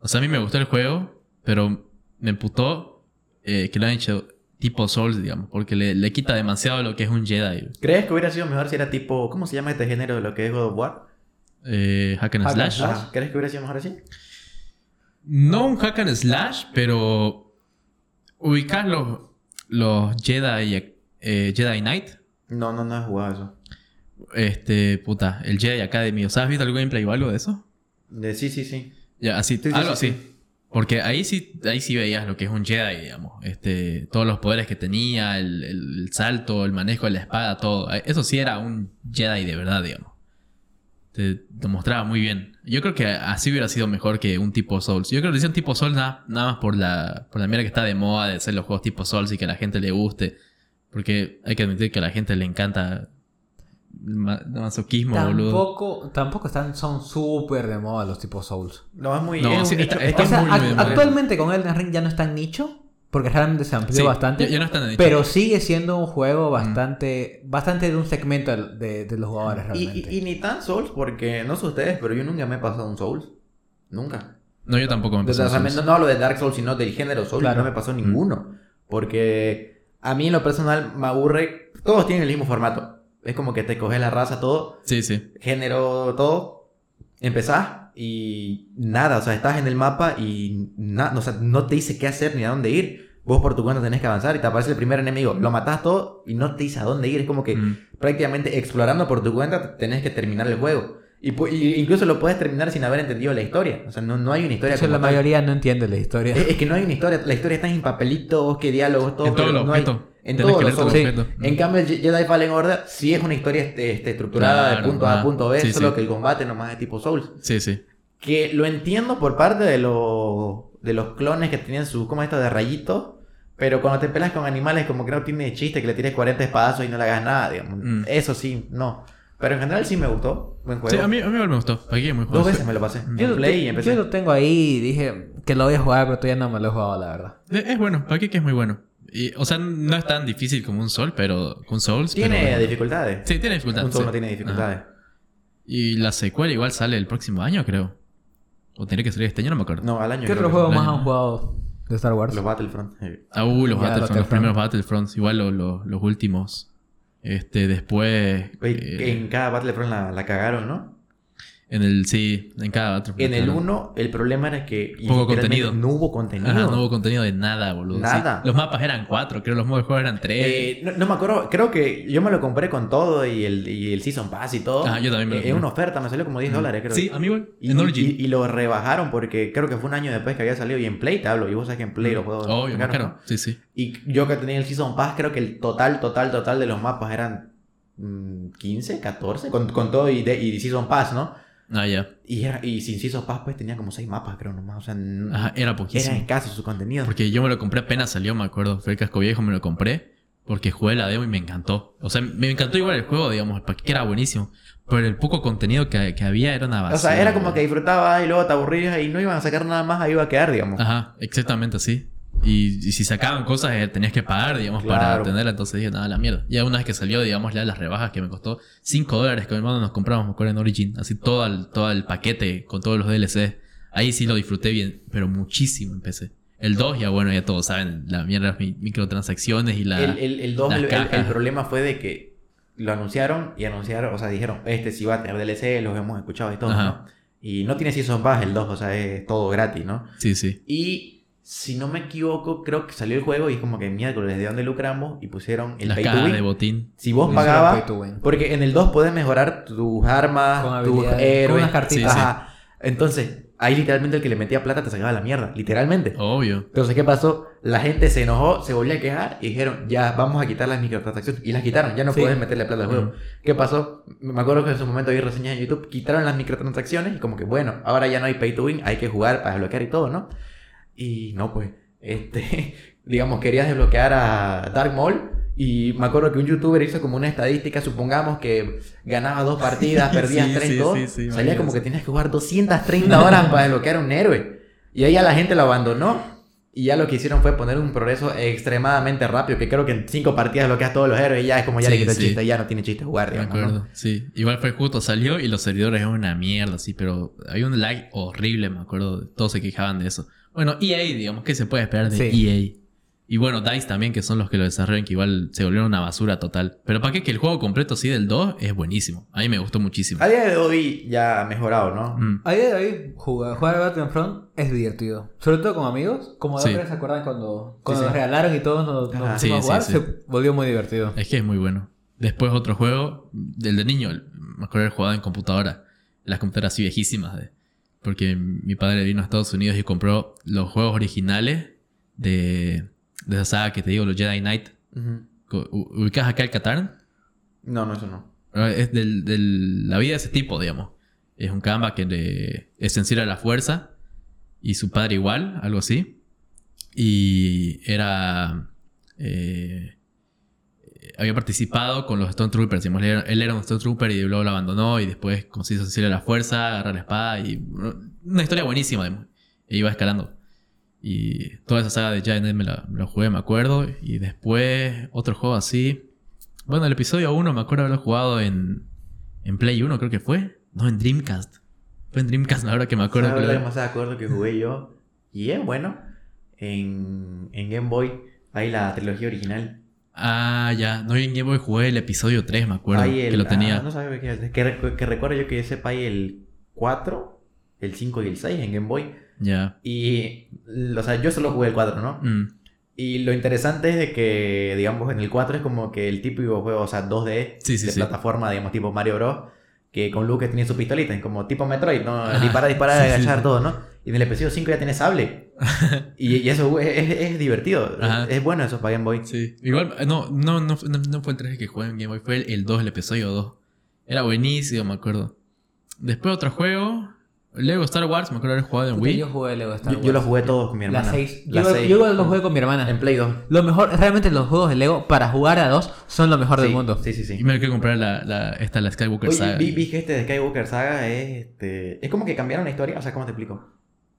S1: O sea, a mí me gustó el juego, pero me emputó eh, que lo han hecho tipo Souls, digamos. Porque le, le quita demasiado lo que es un Jedi.
S3: ¿Crees que hubiera sido mejor si era tipo, ¿cómo se llama este género de lo que es God of War?
S1: Eh, hack and
S2: Hack and
S1: Slash.
S3: ¿Crees que hubiera sido mejor así?
S1: No un hack and slash, pero... Ubicar los, los Jedi, eh, Jedi Knight.
S3: No, no, no he jugado eso.
S1: Este, puta, el Jedi Academy. ¿O sea, has visto algún gameplay o algo de eso?
S3: De, sí, sí, sí.
S1: Ya, así,
S3: Sí,
S1: algo
S3: sí,
S1: así. Porque ahí sí, ahí sí veías lo que es un Jedi, digamos. Este, todos los poderes que tenía, el, el- el salto, el manejo de la espada, todo. Eso sí era un Jedi de verdad, digamos. Te, te mostraba muy bien. Yo creo que así hubiera sido mejor que un tipo Souls. Yo creo que le hicieron tipo Souls nada, nada más por la, por la mierda que está de moda de hacer los juegos tipo Souls y que a la gente le guste. Porque hay que admitir que a la gente le encanta el ma- el masoquismo, boludo.
S2: Tampoco, tampoco están, son súper de moda los tipos Souls.
S3: No, es muy...
S1: No,
S3: es un
S1: sí,
S3: nicho-
S1: está-
S3: es
S1: está
S2: o sea,
S1: muy
S2: ac-
S1: bien, muy bien.
S2: actualmente con Elden Ring ya no es tan nicho, porque realmente se amplió
S1: Sí,
S2: bastante.
S1: ya- ya no
S2: pero sigue siendo un juego bastante, bastante de un segmento de, de los jugadores
S3: Y,
S2: realmente.
S3: y- y ni tan Souls, porque no sé ustedes, pero yo nunca me he pasado un Souls. Nunca.
S1: No, yo tampoco me
S3: O sea,
S1: pasó
S3: realmente
S1: Souls.
S3: no hablo de Dark Souls, sino del género Souls.
S2: Claro.
S3: No me pasó ninguno. Porque a mí en lo personal me aburre. Todos tienen el mismo formato. Es como que te coges la raza, todo.
S1: Sí, sí.
S3: género, todo, empezás y nada, o sea, estás en el mapa y na- o sea, no te dice qué hacer ni a dónde ir. Vos por tu cuenta tenés que avanzar y te aparece el primer enemigo, lo matás todo y no te dice a dónde ir. Es como que
S1: Mm.
S3: prácticamente explorando por tu cuenta tenés que terminar el juego. Y, incluso lo puedes terminar sin haber entendido la historia. O sea, no, no hay una historia como
S2: la
S3: tal.
S2: mayoría no entiende la historia.
S3: Es, es que no hay una historia. La historia está en papelitos, qué diálogos, todo.
S1: en todos
S3: pero
S1: los
S3: no hay-. En
S1: Tenés
S3: todos
S1: que
S3: los. En cambio, Jedi Fallen Order sí es una historia este, este, estructurada de
S1: Claro,
S3: punto A a
S1: ah,
S3: punto B,
S1: sí,
S3: solo
S1: sí.
S3: que el combate nomás es tipo Souls.
S1: Sí, sí.
S3: Que lo entiendo por parte de, los de los clones que tenían su, ¿cómo es esto? De rayitos. Pero cuando te pelas con animales, como que no tiene chiste que le tires 40 espadazos y no le hagas nada, digamos.
S1: Mm.
S3: Eso sí, no. Pero en general sí me gustó. Buen juego.
S1: Sí, a mí, a mí me gustó. Aquí es muy
S3: Dos veces me lo pasé.
S2: Yo
S3: En
S2: lo,
S3: Play
S2: te-
S3: y
S2: yo
S3: empecé.
S2: lo tengo ahí y dije que lo voy a jugar, pero todavía no me lo he jugado, la verdad.
S1: Eh, Es bueno, qué que es muy bueno. Y, o sea, no es tan difícil como un Sol, pero. Un Souls.
S3: Tiene
S1: pero-
S3: dificultades.
S1: Sí, tiene dificultades.
S3: Un Souls
S1: sí.
S3: no tiene dificultades.
S1: Ajá. Y la secuela igual sale el próximo año, creo. O tiene que salir este año, no me acuerdo.
S3: No, al año.
S2: ¿Qué
S3: creo
S2: otro
S3: que
S2: juego
S3: sí.
S2: más
S1: año.
S2: han jugado de Star Wars?
S3: Los Battlefront. eh.
S1: Ah, uh, los
S2: Ya,
S1: Battlefront, los
S2: Battlefront.
S1: primeros Battlefronts. Igual lo- lo- los últimos. Este, después.
S3: Oye,
S1: eh,
S3: En cada Battlefront la, la cagaron, ¿no?
S1: En el. Sí, en cada Battlefront.
S3: En el
S1: claro.
S3: 1, el problema era que.
S1: Poco
S3: literalmente
S1: contenido.
S3: No hubo contenido.
S1: Ajá, no hubo contenido de nada, boludo. sí.
S3: Nada.
S1: Los mapas eran cuatro, creo los modos de juego eran tres.
S3: Eh, no, no me acuerdo, creo que yo me lo compré con todo y el, y el Season Pass y todo.
S1: Ah, yo también me lo
S3: Eh, Es una oferta, me salió como 10 dólares, creo.
S1: sí, a mí igual.
S3: Y, y- y lo rebajaron porque creo que fue un año después que había salido. Y en Play te hablo. Y vos sabes que en Play los juegos.
S1: Obvio, más caro. Sí, sí.
S3: Y yo que tenía el Season Pass, creo que el total, total, total de los mapas eran mm, 15, 14. Con, con todo y, de, y Season Pass, ¿no?
S1: Ah, ya.
S3: Y, era, y sin Season Pass, pues tenía como 6 mapas, creo nomás. O sea,
S1: Ajá, era
S3: era
S1: poquísimo.
S3: escaso su contenido.
S1: Porque yo me lo compré apenas salió, me acuerdo. Fue el casco viejo, me lo compré. Porque jugué la demo y me encantó. O sea, me encantó igual el juego, digamos, porque era buenísimo. Pero el poco contenido que, que había era una
S3: O
S1: basura.
S3: sea, era como que disfrutabas y luego te aburrías y no iban a sacar nada más, ahí iba a quedar, digamos.
S1: Ajá, exactamente así. Y, y si sacaban cosas eh, tenías que pagar, digamos, para
S3: Claro.
S1: tenerla. Entonces dije, nada, la mierda. Ya una vez que salió, digamos, ya las rebajas que me costó 5 dólares que mi hermano nos compramos, me acuerdo en Origin. Así todo el, todo el paquete con todos los DLC. Ahí sí lo disfruté bien, pero muchísimo empecé. El 2, ya bueno, ya todos saben, la mierda, las mi- microtransacciones y la...
S3: el, el, el, dos,
S1: las
S3: el, el- problema fue de que lo anunciaron y anunciaron, o sea, dijeron, este sí va a tener DLC, los hemos escuchado y todo. ¿no? Y no tiene Season Pass el 2, o sea, es todo gratis, ¿no?
S1: Sí, sí.
S3: Y si no me equivoco, creo que salió el juego y es como que miércoles, ¿de dónde lucramos? Y pusieron el
S1: Las
S3: pay to win.
S1: de botín.
S3: Si vos pagabas, porque en el 2 podés mejorar tus armas,
S2: Con
S3: tus
S2: con
S3: héroes.
S2: unas cartitas.
S1: Sí, sí.
S3: Ajá. Entonces, ahí literalmente el que le metía plata te sacaba la mierda, literalmente.
S1: Obvio.
S3: Entonces, ¿qué pasó? La gente se enojó, se volvió a quejar y dijeron, ya, vamos a quitar las microtransacciones. Y las quitaron, ya no
S2: Sí.
S3: puedes meterle plata al juego. ¿Qué pasó? Me acuerdo que en su momento vi reseñas en YouTube, quitaron las microtransacciones y como que, bueno, ahora ya no hay pay to win, hay que jugar para desbloquear y todo, ¿no? Y no, pues, este, <laughs> digamos, querías desbloquear a Dark Maul y me acuerdo que un youtuber hizo como una estadística, supongamos que ganabas dos partidas, <laughs> perdías
S1: Sí,
S3: tres,
S1: sí,
S3: dos,
S1: sí, sí,
S3: salía como que tenías que jugar 230 horas para desbloquear a un héroe. Y ahí ya la gente lo abandonó y ya lo que hicieron fue poner un progreso extremadamente rápido, que creo que en cinco partidas bloqueas todos los héroes y ya es como ya le quitó el chiste, ya no tiene chiste jugar,
S1: Me
S3: digamos, ¿no?
S1: acuerdo, sí. Igual fue justo, salió y los servidores eran una mierda, sí, pero había un lag horrible, me acuerdo. Todos se quejaban de eso. Bueno, EA, digamos, ¿qué se puede esperar de
S2: Sí.
S1: EA? Y bueno, DICE también, que son los que lo desarrollan, que igual se volvieron una basura total. Pero para qué que el juego completo así del 2 es buenísimo. A mí me gustó muchísimo.
S3: A día de hoy ya ha mejorado, ¿no?
S1: Mm.
S2: A día de hoy, jugar, jugar a Battlefront es divertido. Sobre todo con amigos. Como
S1: Sí.
S2: ¿se acuerdan cuando, cuando
S3: Sí,
S2: nos
S3: sí.
S2: regalaron y todos nos, nos
S1: Sí,
S2: a jugar?
S1: sí, sí.
S2: Se volvió muy divertido.
S1: Es que es muy bueno. Después otro juego, del de niño, me acuerdo haber jugado en computadora. Las computadoras así viejísimas. De, porque mi padre vino a Estados Unidos y compró los juegos originales de, de esa saga que te digo, los Jedi Knight.
S3: Ujú.
S1: Co- u- ¿Ubicas acá el Catán?
S3: No, no, eso no.
S1: Es del, del- la vida de ese tipo, digamos. Es un Kamba que le, es sensible a la fuerza. Y su padre igual, algo así. Y era... eh, había participado con los Stone Troopers. Él era, él era un Stone Trooper y luego lo abandonó. Y después, sensible a la fuerza, agarra la espada. Y una historia buenísima, digamos. E iba escalando. Y toda esa saga de Knight me la, me la jugué, me acuerdo. Y después, otro juego así. Bueno, el episodio 1 me acuerdo haberlo jugado en, en Play 1, creo que fue. No, en Dreamcast. Fue en Dreamcast, verdad que me acuerdo.
S3: ¿Sabes
S1: que
S3: más me acuerdo que jugué yo? Y es bueno. En, en Game Boy hay la trilogía original.
S1: Ah, ya. No, en Game Boy jugué el episodio 3, me acuerdo.
S3: El-
S1: que lo tenía.
S3: ah, no sabía qué que, recu- que recuerdo yo que sepa hay el 4, el 5 y el 6 en Game Boy.
S1: Ya.
S3: Y, o sea, yo solo jugué el 4, ¿no?
S1: Mm,
S3: Y lo interesante es de que, digamos, en el 4 es como que el típico juego, o sea, 2D
S1: Sí, sí,
S3: de
S1: sí.
S3: plataforma, digamos, tipo Mario Bros. Que con Luke tiene su pistolita, es como tipo Metroid, ¿no? Dispara, dispara, agachar todo, ¿no? Y en el episodio 5 ya tiene sable. <laughs> y, y eso es, es- es divertido.
S1: Ajá.
S3: Es bueno eso para Game Boy.
S1: sí. Igual, no, no, no, fue- no, no fue el 3 que jugué en Game Boy, fue el, el 2, el episodio 2. Era buenísimo, me acuerdo. Después otro juego. Lego Star Wars, me acuerdo haber jugado en
S2: Puta,
S1: Wii.
S2: Yo jugué Lego Star
S3: Yo,
S2: Wars.
S3: yo los jugué todos con mi hermana.
S2: Las 6.
S3: Las
S2: Yo,
S3: seis.
S2: yo los jugué con mi hermana.
S3: En Play 2.
S2: Lo mejor, realmente los juegos de Lego para jugar a dos son lo mejor del mundo.
S3: Sí, sí, sí.
S1: Y me quiero comprar la, la, esta, la Skywalker
S3: Oye,
S1: Saga.
S3: vi, vi que este de Skywalker Saga es, este, es como que cambiaron la historia, o sea, ¿cómo te explico?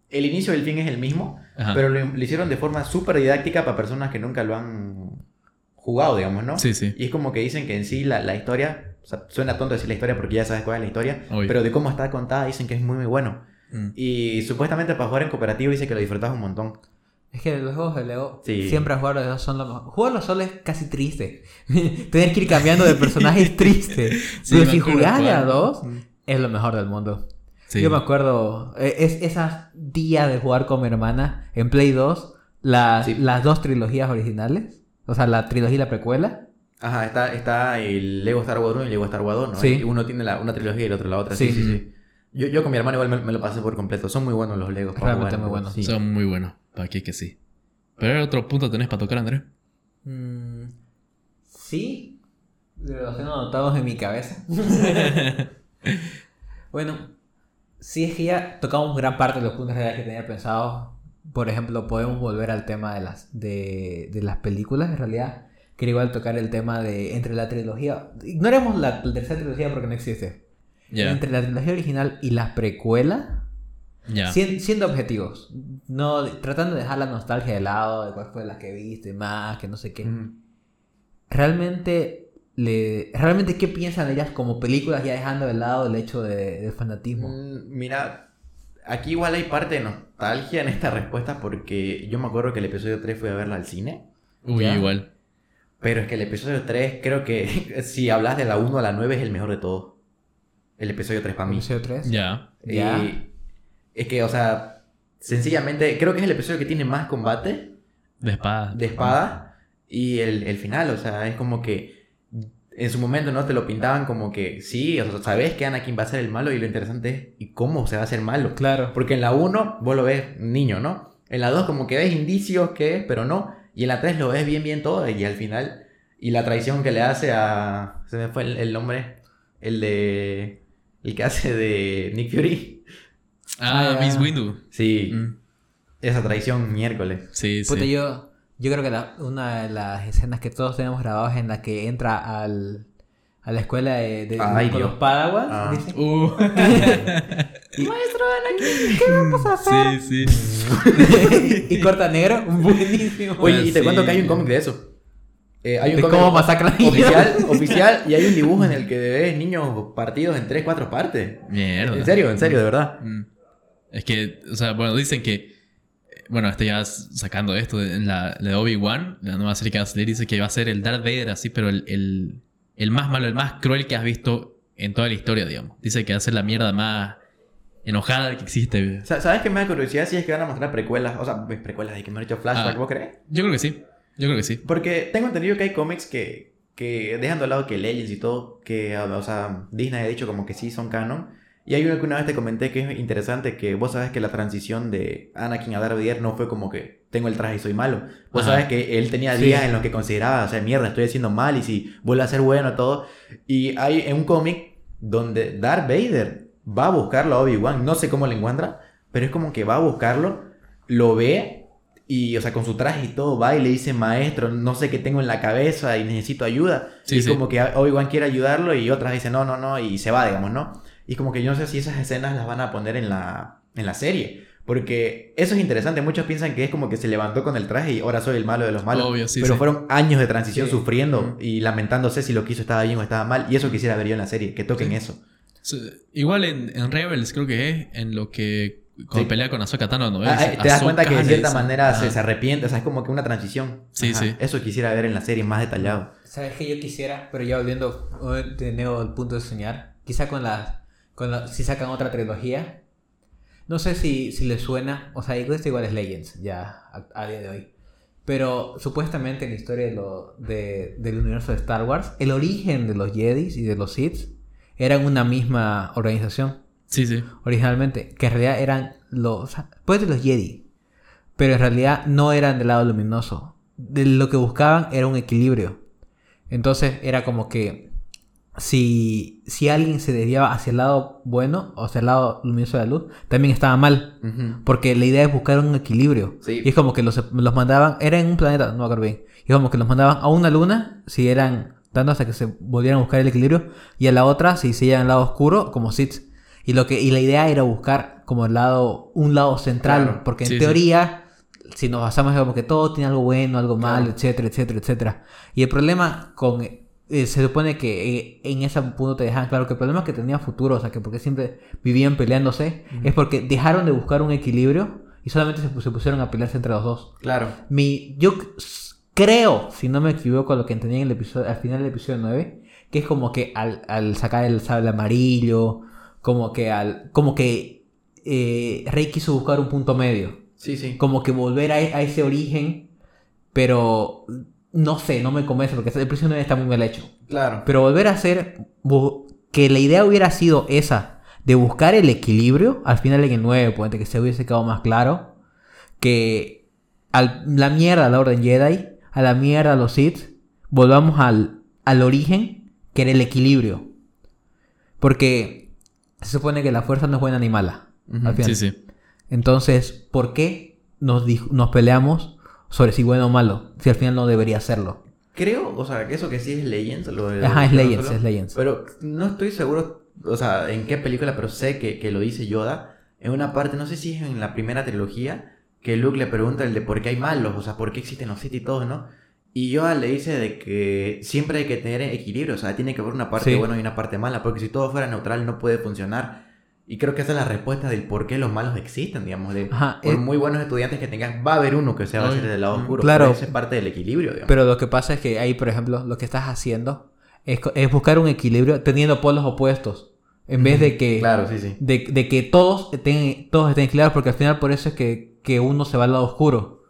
S3: El inicio y el fin es el mismo,
S1: Ajá.
S3: pero lo, lo hicieron de forma súper didáctica para personas que nunca lo han jugado, digamos, ¿no?
S1: Sí, sí.
S3: Y es como que dicen que en sí la, la historia, o sea, suena tonto decir la historia porque ya sabes cuál es la historia,
S1: Obvio.
S3: pero de cómo está contada dicen que es muy, muy bueno.
S1: Mm.
S3: Y supuestamente para jugar en cooperativo dice que lo disfrutas un montón.
S2: Es que los juegos de Lego
S3: Sí.
S2: siempre jugar a dos son lo mejor. Jugarlos solo es casi triste. <laughs> Tener que ir cambiando de personaje es triste.
S1: Sí,
S2: Pero si jugás de a
S1: jugar.
S2: dos,
S1: Mm.
S2: es lo mejor del mundo.
S1: Sí.
S2: Yo me acuerdo, eh, es esos días de jugar con mi hermana en Play 2, la-
S3: Sí.
S2: las dos trilogías originales, o sea, la trilogía y la precuela.
S3: Ajá, está, está el Lego Star Wars 1 y el Lego Star Wars 2, ¿no?
S2: Sí.
S3: Uno tiene la, una trilogía y el otro la otra. Sí,
S2: Sí.
S3: sí, sí. Yo, yo con mi hermano igual me, me lo pasé por completo. Son muy buenos los Legos. para
S2: Realmente
S3: jugar,
S2: muy buenos.
S3: sí.
S1: Son muy buenos. ¿Para qué que sí? Pero ¿qué otro punto tenés para tocar, Andrés?
S2: Mm, sí, los tengo anotados en mi cabeza. <laughs> bueno, sí es que ya tocamos gran parte de los puntos reales que tenía pensado. Por ejemplo, podemos volver al tema de las, de, de las películas, en realidad. Quería igual tocar el tema de entre la trilogía. Ignoremos la, la tercera trilogía porque no existe. Entre la trilogía original y las precuelas,
S1: Ya.
S2: Sien- siendo objetivos. No, tratando de dejar la nostalgia de lado, de cuál fue la que viste más, que no sé qué. Realmente, le, realmente ¿qué piensan de ellas como películas ya dejando de lado el hecho de- del fanatismo?
S3: Mm, Mira, aquí igual hay parte de nostalgia en esta respuesta porque yo me acuerdo que el episodio 3 fui a verla al cine.
S1: Uy,
S2: ¿Ya?
S1: igual.
S3: Pero es que el episodio 3 creo que <laughs> si hablas de la 1 a la 9 es el mejor de todos. El episodio 3 para mí.
S2: Episodio 3.
S1: Ya.
S3: Y es que, o sea, sencillamente, creo que es el episodio que tiene más combate
S1: De espada.
S3: de espada y el, el final, o sea, es como que en su momento no te lo pintaban como que sí, o sea, sabes que Anakin va a ser el malo y lo interesante es y cómo se va a hacer malo.
S2: Claro.
S3: Porque en la 1 vos lo ves niño, ¿no? En la 2 como que ves indicios que es, pero no. Y en la 3 lo ves bien, bien todo. Y al final, y la traición que le hace a... Se me fue el, el nombre. El de... El que hace de Nick Fury.
S1: Ah,
S2: Ah.
S1: Miss Windu.
S3: Sí,
S1: Mm.
S3: esa traición miércoles.
S1: Sí, sí.
S2: Puta, yo, yo creo que la- una de las escenas que todos tenemos grabadas en la que entra al, a la escuela de, de-
S3: Ay,
S2: con
S3: Dios.
S2: los Padawans.
S3: Ah.
S2: dice,
S1: Uh. <laughs> <laughs>
S2: Maestro Anakin, ¿qué vamos a hacer?
S1: sí, sí. <laughs>
S2: y corta negro, buenísimo.
S3: Oye, y te
S1: sí.
S3: cuento que hay un cómic de eso. Eh, hay un
S2: cómo masacran
S3: oficial, oficial, y hay un dibujo en el que ves niños partidos en 3, 4 partes.
S1: Mierda.
S3: En serio, en serio, de verdad.
S1: Mm. Es que, o sea, bueno, dicen que. Bueno, este ya sacando esto de, en la, la de Obi-Wan, la nueva serie que va a salir, dice que va a ser el Darth Vader así, pero el, el, el más malo, el más cruel que has visto en toda la historia, digamos. Dice que va a ser la mierda más enojada que existe.
S3: Sa- ¿Sabes qué me da curiosidad si es que van a mostrar precuelas? O sea, pues, precuelas de que me han hecho flashback,
S1: Ah.
S3: ¿vos crees?
S1: Yo creo que sí. Yo creo que sí.
S3: Porque tengo entendido que hay cómics que, que dejando de lado que Legends y todo, que, o sea, Disney ha dicho como que sí son canon. Y hay uno que una vez te comenté que es interesante, que vos sabes que la transición de Anakin a Darth Vader no fue como que tengo el traje y soy malo. Vos
S1: Ajá.
S3: sabes que él tenía
S2: Sí.
S3: días en los que consideraba, o sea, mierda, estoy haciendo mal y si vuelve a ser bueno todo. Y hay en un cómic donde Darth Vader va a buscarlo a Obi-Wan, no sé cómo lo encuentra, pero es como que va a buscarlo, lo ve y, o sea, con su traje y todo, va y le dice, maestro, no sé qué tengo en la cabeza y necesito ayuda.
S1: Sí,
S3: y
S1: sí.
S3: como que Obi-Wan quiere ayudarlo y otras dicen, no, no, no, y se va, digamos, ¿no? Y como que yo no sé si esas escenas las van a poner en la, en la serie. Porque eso es interesante. Muchos piensan que es como que se levantó con el traje y ahora soy el malo de los malos.
S1: Obvio, sí,
S3: pero
S1: sí.
S3: fueron años de transición
S2: Sí.
S3: sufriendo y lamentándose si lo que hizo estaba bien o estaba mal. Y eso quisiera ver yo en la serie, que toquen
S1: Sí.
S3: eso.
S1: Sí, Igual en, en Rebels creo que es en lo que cuando
S3: Sí.
S1: pelea con Ahsoka Tano, ¿no?
S3: Ah,
S1: Es
S3: ah, te das cuenta que de cierta manera se, arrepiente. O sea, es como que una transición.
S1: Sí, sí.
S3: Eso quisiera ver en la serie más detallado.
S2: ¿Sabes qué yo quisiera? Pero ya volviendo eh, de nuevo al punto de soñar. Quizá con la, Si sacan otra trilogía. No sé si, si les suena. O sea, esto igual es Legends ya a, a día de hoy. Pero supuestamente en la historia de lo- de- del universo de Star Wars, el origen de los Jedis y de los Sith eran una misma organización
S1: Sí, sí.
S2: originalmente, que en realidad eran los, pues de los Jedi, pero en realidad no eran del lado luminoso. De lo que buscaban era un equilibrio. Entonces era como que si, si alguien se desviaba hacia el lado bueno o hacia el lado luminoso de la luz, también estaba mal. Porque la idea es buscar un equilibrio.
S3: Sí.
S2: Y es como que los, los mandaban, era en un planeta, no me acuerdo bien. Y es como que los mandaban a una luna, si eran tanto hasta que se volvieran a buscar el equilibrio, y a la otra, si se iban al lado oscuro, como Sith. Y, lo que, y la idea era buscar como el lado, un lado central,
S3: Claro.
S2: porque en
S1: Sí, sí.
S2: teoría, si nos basamos en como que todo tiene algo bueno, algo malo,
S3: Claro.
S2: etcétera, etcétera, etcétera. Y el problema con... eh, se supone que eh, en ese punto te dejan claro que el problema que tenía futuro, o sea, que porque siempre vivían peleándose, es porque dejaron de buscar un equilibrio y solamente se, pu- se pusieron a pelearse entre los dos.
S3: Claro.
S2: Mi, yo creo, si no me equivoco, lo que entendí en el episodio, al final del episodio 9, que es como que al, al sacar el sable amarillo, como que al, como que eh, Rey quiso buscar un punto medio,
S3: Sí, sí.
S2: como que volver a, e- a ese origen, pero no sé, no me convence porque el 9 está muy mal hecho.
S3: Claro.
S2: Pero volver a hacer que la idea hubiera sido esa, de buscar el equilibrio, al final en el 9, ponete que se hubiese quedado más claro, que al, la mierda a la Orden Jedi, a la mierda a los Sith, volvamos al, al origen, que era el equilibrio. Porque se supone que la fuerza no es buena ni mala.
S3: Ujú.
S2: al final.
S1: Sí, sí.
S2: Entonces, ¿por qué nos, nos peleamos sobre si bueno o malo? Si al final no debería serlo.
S3: Creo, o sea, que eso que sí es Legends. Lo de-
S2: Ajá, es Legends,
S3: solo.
S2: es Legends.
S3: Pero no estoy seguro, o sea, en qué película, pero sé que, que lo dice Yoda. En una parte, no sé si es en la primera trilogía, que Luke le pregunta el de por qué hay malos, o sea, por qué existen los Sith y todo, ¿no? Y Yoda le dice de que siempre hay que tener equilibrio, o sea, tiene que haber una parte
S2: Sí.
S3: buena y una parte mala, porque si todo fuera neutral no puede funcionar. Y creo que esa es la respuesta del por qué los malos existen, digamos. De,
S2: Ajá,
S3: por
S2: eh,
S3: muy buenos estudiantes que tengas, va a haber uno que se va a hacer
S1: Ay,
S3: del lado oscuro.
S2: claro.
S3: pero Esa es parte del equilibrio, digamos.
S2: Pero lo que pasa es que ahí, por ejemplo, lo que estás haciendo es, es buscar un equilibrio teniendo polos opuestos. En vez de que,
S3: Claro, sí, sí.
S2: de, de que todos estén, todos estén claros, porque al final por eso es que, que uno se va al lado oscuro.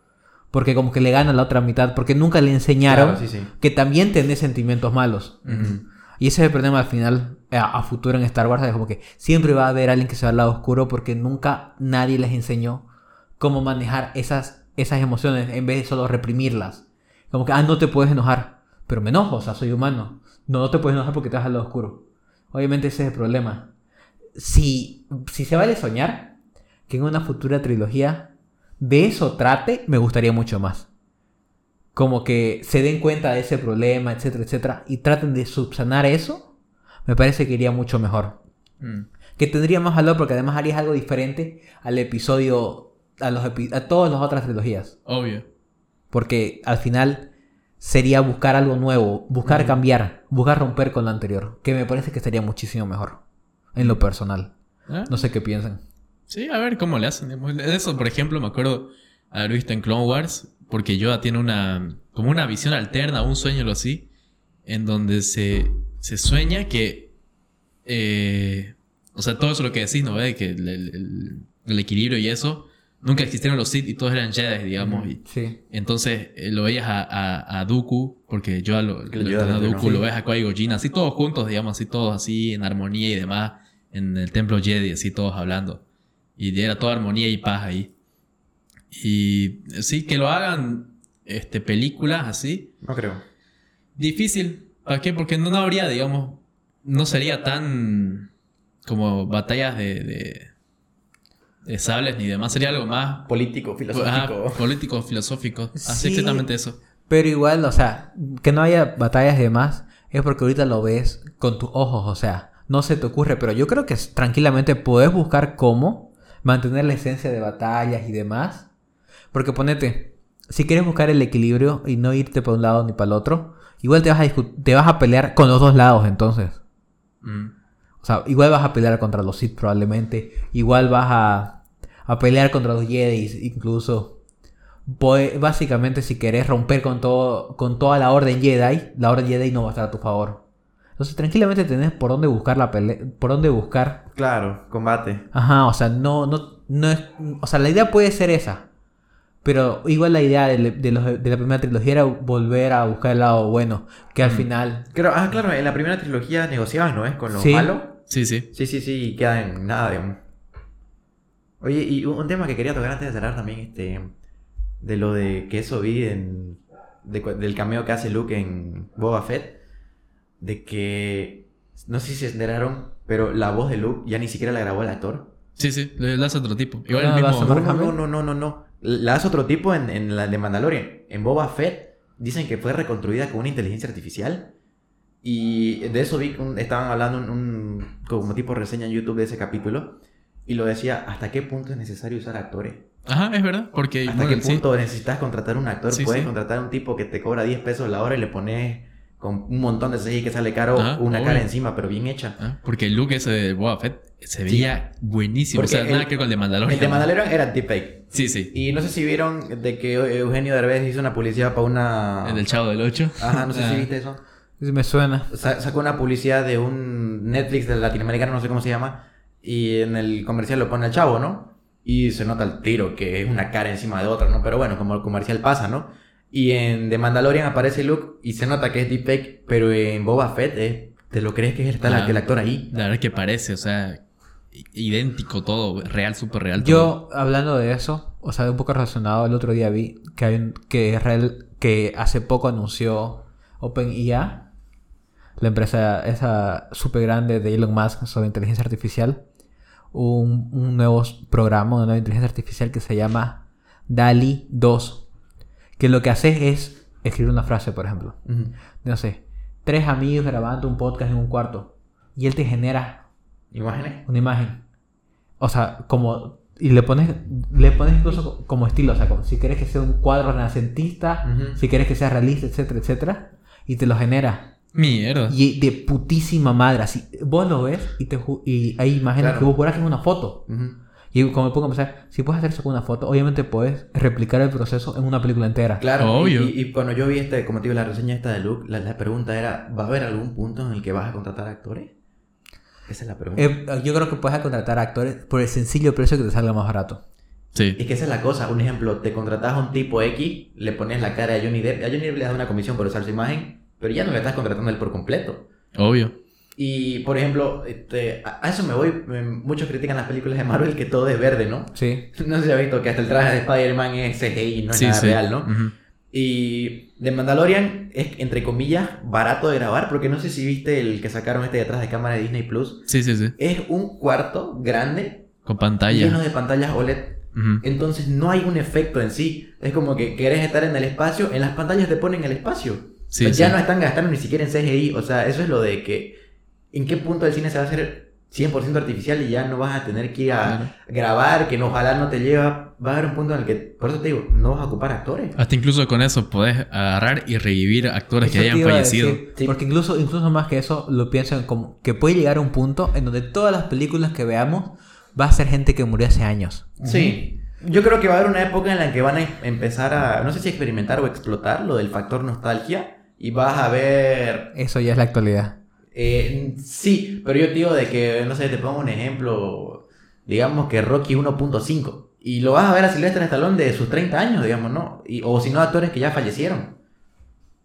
S2: Porque como que le gana la otra mitad, porque nunca le enseñaron
S3: Claro, sí, sí.
S2: que también tenés sentimientos malos.
S3: Ujú.
S2: Y ese es el problema al final, a, a futuro en Star Wars, es como que siempre va a haber alguien que se va al lado oscuro porque nunca nadie les enseñó cómo manejar esas, esas emociones en vez de solo reprimirlas. Como que, ah, no te puedes enojar, pero me enojo, o sea, soy humano. No, no te puedes enojar porque te vas al lado oscuro. Obviamente ese es el problema. Si, si se vale soñar que en una futura trilogía de eso trate, me gustaría mucho más como que se den cuenta de ese problema, etcétera, etcétera, y traten de subsanar eso, me parece que iría mucho mejor.
S1: Mm.
S2: Que tendría más valor porque además harías algo diferente al episodio, a, los epi- a todas las otras trilogías.
S1: Obvio.
S2: Porque al final sería buscar algo nuevo, buscar
S3: Ujú.
S2: cambiar, buscar romper con lo anterior, que me parece que sería muchísimo mejor, en lo personal.
S1: Ah,
S2: No sé qué piensan.
S1: Sí, a ver cómo le hacen. Eso, por ejemplo, me acuerdo haber visto en Clone Wars, porque Yoda tiene una, como una visión alterna, un sueño o así, en donde se, se sueña que, eh, o sea, todo eso lo que decís, ¿no? ve? Que el, el- el- equilibrio y eso, nunca existieron los Sith y todos eran Jedi, digamos. Y
S2: Sí. entonces
S1: eh, lo veías a, a, a Dooku, porque Yoda lo, lo
S3: Yoda
S1: a Dooku,
S3: entrenó.
S1: lo ves a Qui-Gon Jinn, así todos juntos, digamos, así todos así en armonía y demás, en el templo Jedi, así todos hablando. Y era toda armonía y paz ahí. Y sí, que lo hagan este, películas así,
S3: No creo.
S1: difícil. ¿Para qué? Porque no, no habría, digamos, no sería tan como batallas de, de, de sables ni demás, sería algo más
S3: Político,
S1: Ajá,
S3: filosófico.
S1: político, filosófico. Así
S2: Sí.
S1: exactamente eso.
S2: Pero igual, o sea, que no haya batallas y demás, es porque ahorita lo ves con tus ojos, o sea, no se te ocurre, pero yo creo que tranquilamente puedes buscar cómo mantener la esencia de batallas y demás. Porque ponete, si quieres buscar el equilibrio y no irte para un lado ni para el otro, igual te vas a, te vas a pelear con los dos lados entonces.
S1: Mm.
S2: O sea, igual vas a pelear contra los Sith probablemente. Igual vas a, a pelear contra los Jedi incluso. Pues, básicamente si querés romper con todo con toda la orden Jedi, la orden Jedi no va a estar a tu favor. Entonces tranquilamente tenés por dónde buscar la pelea, por dónde buscar.
S3: Claro, combate.
S2: Ajá, o sea, no no no es, o sea, la idea puede ser esa. Pero igual la idea de, de los- de la primera trilogía era volver a buscar el lado bueno, que al
S3: Mm.
S2: final
S3: Creo, ah, claro, en la primera trilogía negociaban, ¿no es? Con lo
S2: Sí.
S3: malo.
S1: Sí, sí.
S3: Sí, sí, sí, y queda en nada, digamos. Oye, y un tema que quería tocar antes de cerrar también, este, de lo de que eso vi en, de del cameo que hace Luke en Boba Fett, de que, no sé si se enteraron, pero la voz de Luke ya ni siquiera la grabó el actor.
S1: Sí, sí. Le hace otro tipo. Igual
S2: Ah,
S1: el
S2: la
S1: mismo.
S3: No, no, no, no, no. La hace otro tipo en, en la de Mandalorian. En Boba Fett dicen que fue reconstruida con una inteligencia artificial. Y de eso vi que estaban hablando un, un- como tipo reseña en YouTube de ese capítulo. Y lo decía, ¿hasta qué punto es necesario usar actores?
S1: Ajá, es verdad. Porque.
S3: ¿Hasta
S1: bueno,
S3: qué
S1: sí.
S3: punto necesitas contratar un actor?
S1: Sí,
S3: Puedes
S1: sí.
S3: contratar a un tipo que te cobra 10 pesos la hora y le pones con un montón de CGI que sale caro
S1: Ajá,
S3: una
S1: obvio.
S3: cara encima, pero bien hecha.
S1: Ah, Porque el look ese de Boba Fett se veía buenísimo. O sea, nada
S3: el-
S1: que ver con el de Mandalorian.
S3: El de Mandalorian era deepfake.
S1: Sí, sí.
S3: Y no sé si vieron de que Eugenio Derbez hizo una publicidad para una...
S1: El del Chavo del 8.
S3: Ajá, no sé si viste eso.
S2: me suena.
S3: Sa- sacó una publicidad de un Netflix del latinoamericano, no sé cómo se llama, y en el comercial lo pone al chavo, ¿no? Y se nota el tiro, que es una cara encima de otra, ¿no? Pero bueno, como el comercial pasa, ¿no? Y en The Mandalorian aparece Luke y se nota que es deepfake, pero en Boba Fett, eh, ¿te lo crees que está el-
S1: Ah.
S3: el actor ahí?
S1: La verdad que parece, o sea, idéntico todo. Real, súper real. todo.
S2: Yo, hablando de eso, o sea, un poco relacionado, el otro día vi que hay un- que Israel, que hace poco anunció OpenIA, la empresa esa súper grande de Elon Musk sobre inteligencia artificial, un, un nuevo programa, una nueva inteligencia artificial que se llama DALI 2, que lo que hace es escribir una frase, por ejemplo. No sé, tres amigos grabando un podcast en un cuarto y él te genera
S3: ¿Imágenes?
S2: una imagen. O sea, como. Y le pones, le pones incluso co- como estilo. O sea, como si quieres que sea un cuadro renacentista, si quieres que sea realista, etcétera, etcétera. Y te lo genera.
S1: Mierda.
S2: Y de putísima madre. Así, vos lo ves y, te y hay imágenes
S3: Claro.
S2: que vos juras que es una foto. Y como me pongo a pensar, si puedes hacer eso con una foto, obviamente puedes replicar el proceso en una película entera.
S3: Claro,
S1: Obvio.
S3: Y, y cuando yo vi este, como te digo, la reseña esta de Luke, la, la pregunta era, ¿va a haber algún punto en el que vas a contratar actores? Esa es la pregunta.
S2: Eh, yo creo que puedes contratar actores por el sencillo precio que te salga más barato.
S1: Sí.
S3: Es que esa es la cosa. Un ejemplo, te contratas a un tipo X, le pones la cara a Johnny Depp. A Johnny Depp le das una comisión por usar su imagen, pero ya no le estás contratando a él por completo.
S1: Obvio.
S3: Y, por ejemplo, este, a a eso me voy. Muchos critican las películas de Marvel que todo es verde, ¿no?
S2: Sí. <laughs>
S3: No sé si has visto que hasta el traje de Spider-Man es CGI, no es
S1: sí,
S3: nada
S1: sí.
S3: real, ¿no?
S1: Ujú.
S3: Y The Mandalorian es, entre comillas, barato de grabar, porque no sé si viste el que sacaron este detrás de cámara de Disney Plus.
S1: Sí, sí, sí.
S3: Es un cuarto grande,
S1: Con pantalla.
S3: lleno de pantallas OLED. Entonces no hay un efecto en sí. Es como que querés estar en el espacio, en las pantallas te ponen el espacio.
S1: Sí,
S3: O sea, ya
S1: sí.
S3: no están gastando ni siquiera en CGI. O sea, eso es lo de que en qué punto el cine se va a hacer 100% artificial y ya no vas a tener que ir a
S1: Claro.
S3: grabar, que no, ojalá no te lleva. Va a haber un punto en el que, por eso te digo, no vas a ocupar actores.
S1: Hasta incluso con eso podés agarrar y revivir actores que
S2: Eso
S1: hayan fallecido.
S2: decir,
S3: Sí.
S2: Porque incluso, incluso más que eso, lo pienso en como que puede llegar a un punto en donde todas las películas que veamos va a ser gente que murió hace años.
S3: Sí. Yo creo que va a haber una época en la que van a empezar a, no sé si experimentar o explotar lo del factor nostalgia. Y vas a ver
S2: Eso ya es la actualidad.
S3: Eh, sí, pero yo te digo de que, no sé, te pongo un ejemplo, digamos que Rocky 1.5, y lo vas a ver a Sylvester Stallone de sus 30 años, digamos, ¿no? Y, o si no, actores que ya fallecieron.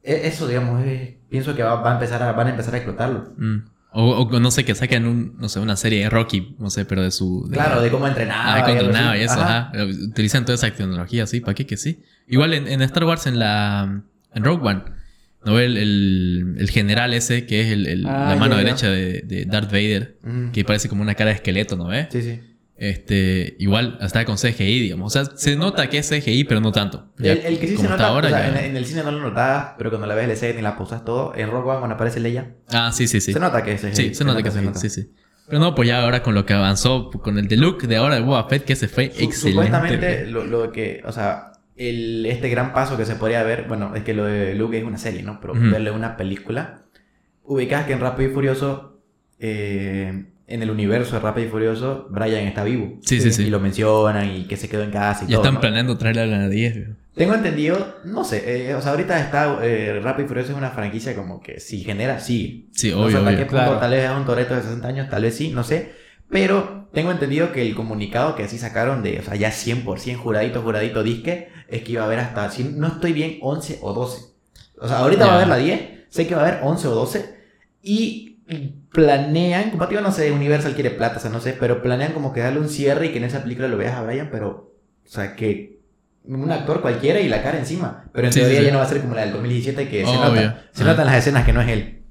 S3: E- Eso, digamos, es- pienso que va, va a empezar a, van a empezar a explotarlo.
S1: Mm. O, o no sé, que saquen un, no sé, una serie de Rocky, no sé, pero de su... de-
S3: Claro, de cómo entrenaba.
S1: Ah,
S3: algo
S1: entrenaba y eso,
S3: Ajá.
S1: ajá. Utilizan toda esa tecnología, sí, ¿para qué que sí? Igual en, en Star Wars, en la... En Rogue One, ¿no ve el, el, el general ese que es el,
S2: Ah,
S1: la mano
S2: ya, ya.
S1: derecha de, de Darth Vader?
S3: Ujú.
S1: Que parece como una cara de esqueleto, ¿no ve?
S3: Sí, sí.
S1: Este, igual está con CGI, digamos. O sea, se nota que es CGI, pero no tanto. Ya,
S3: El, el que sí se nota,
S1: ahora,
S3: o sea,
S1: ya-
S3: en, en el cine no lo notabas, pero cuando la ves el escena y la pausas todo, en Rogue One cuando aparece Leia,
S1: Ah, sí, sí, sí.
S3: se nota que es CGI,
S1: Sí, se nota que es CGI, sí, sí. Pero no, pues ya ahora con lo que avanzó, con el de look de ahora de Boba Fett, que se fue
S3: Su-
S1: excelente.
S3: Supuestamente, lo, lo que, o sea, el, este gran paso que se podría ver, bueno, es que lo de Luke es una serie, ¿no? Pero verle una película, ubicas que en Rápido y Furioso, eh, en el universo de Rápido y Furioso, Brian está vivo.
S1: Sí, sí, sí.
S3: Y lo mencionan y que se quedó en casa y
S1: Ya
S3: todo.
S1: están
S3: ¿no?
S1: planeando traerle a la 10. güey.
S3: Tengo entendido, no sé, eh, o sea, ahorita está eh, Rápido y Furioso es una franquicia como que si genera, sí.
S1: Sí,
S3: No sé
S1: obvio,
S3: hasta
S1: obvio.
S3: punto,
S2: Claro.
S3: tal vez a un Toreto de 60 años, tal vez sí, no sé. Pero tengo entendido que el comunicado que así sacaron de, o sea, ya 100% juradito, juradito disque, es que iba a haber hasta, si no estoy bien, 11 o 12. O sea, ahorita va a haber la 10, sé que va a haber 11 o 12. Y planean, digo, no sé, Universal quiere plata, o sea, no sé, pero planean como que darle un cierre y que en esa película lo veas a Brian, pero, o sea, que un actor cualquiera y la cara encima. Pero en
S1: Sí,
S3: teoría
S1: sí, sí.
S3: ya no va a ser como la del 2017 que se
S1: Obvio.
S3: nota. Se notan las escenas que no es él.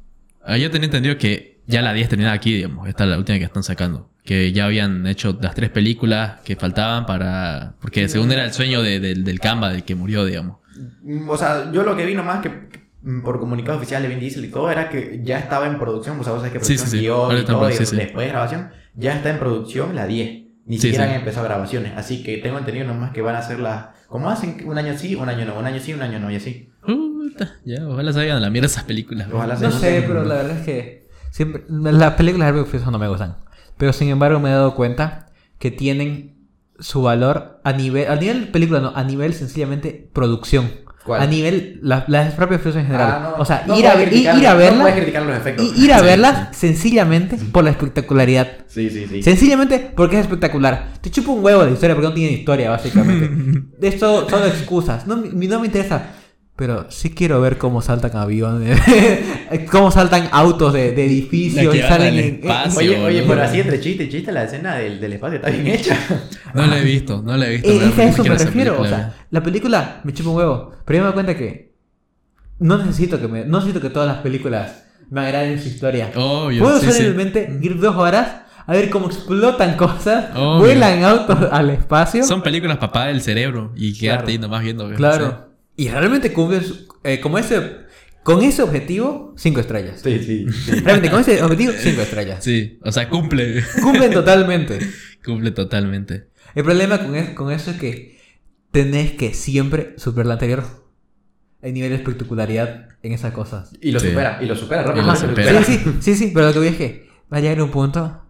S1: Ah, yo tenía entendido que ya la 10 terminaba aquí, digamos. Esta es la última que están sacando. Que ya habían hecho las tres películas que faltaban para... Porque según era el sueño de- del- del Canva, del que murió, digamos.
S3: Mm, O sea, yo lo que vi nomás que mm, por comunicado oficial de Vin Diesel y todo era que ya estaba en producción, o sea, vos sabés que
S1: Sí,
S3: producción,
S1: sí, sí.
S3: guion
S1: Ahora
S3: y todo, y
S1: sí, sí.
S3: después de grabación, ya está en producción la 10. Ni
S1: Sí,
S3: siquiera
S1: sí.
S3: han empezado grabaciones, así que tengo entendido nomás que van a hacer las... Como hacen un año sí, un año no, un año sí, un año no, y así.
S1: Puta, ya, ojalá salgan a la mierda esas películas.
S3: Ojalá
S2: No sé, pero la verdad es que siempre las películas de Rápido y Furioso no me gustan. Pero sin embargo me he dado cuenta que tienen su valor a nivel, a nivel película, no, a nivel sencillamente producción.
S3: ¿Cuál?
S2: A nivel la- las propias Furioso en general.
S3: Ah, no,
S2: o sea,
S3: no
S2: ir, a, ver- ir, a
S3: No
S2: verlas
S3: los efectos.
S2: y ir a
S1: Sí,
S2: verlas sencillamente por la espectacularidad.
S3: Sí, sí, sí.
S2: Sencillamente porque es espectacular. Te chupo un huevo de historia porque no tiene historia, básicamente. <laughs> Esto son excusas. No, no me interesa. Pero sí quiero ver cómo saltan aviones, <laughs> cómo saltan autos de, de edificios y salen
S1: al
S2: en-
S1: espacio.
S3: Oye, oye,
S1: boludo.
S3: pero así entre chiste y chiste, la escena del, del espacio está bien hecha.
S1: No la he visto, no la he visto.
S2: Eh, es a eso me refiero. O sea, la película me chupa un huevo. Pero yo me doy cuenta que no necesito que me, no necesito que todas las películas me agraden su historia.
S1: Obvio,
S2: Puedo
S1: sí, sí.
S2: simplemente ir dos horas a ver cómo explotan cosas,
S1: Obvio.
S2: vuelan autos al espacio.
S1: Son películas para apagar el cerebro y quedarte
S3: Claro.
S1: ahí nomás viendo.
S2: Claro. Y realmente cumplen su- eh, como ese, con ese objetivo, cinco estrellas.
S3: Sí, sí.
S2: Realmente con ese objetivo, cinco estrellas.
S1: Sí, o sea, cumple.
S2: Cumplen totalmente.
S1: cumple totalmente.
S2: El problema con, es- con eso es que tenés que siempre superar la anterior. El nivel de espectacularidad en esas cosas.
S3: Y lo
S1: Sí.
S3: supera, y lo supera
S1: supera.
S2: Sí, sí, sí, sí, pero lo que voy es que va a llegar un punto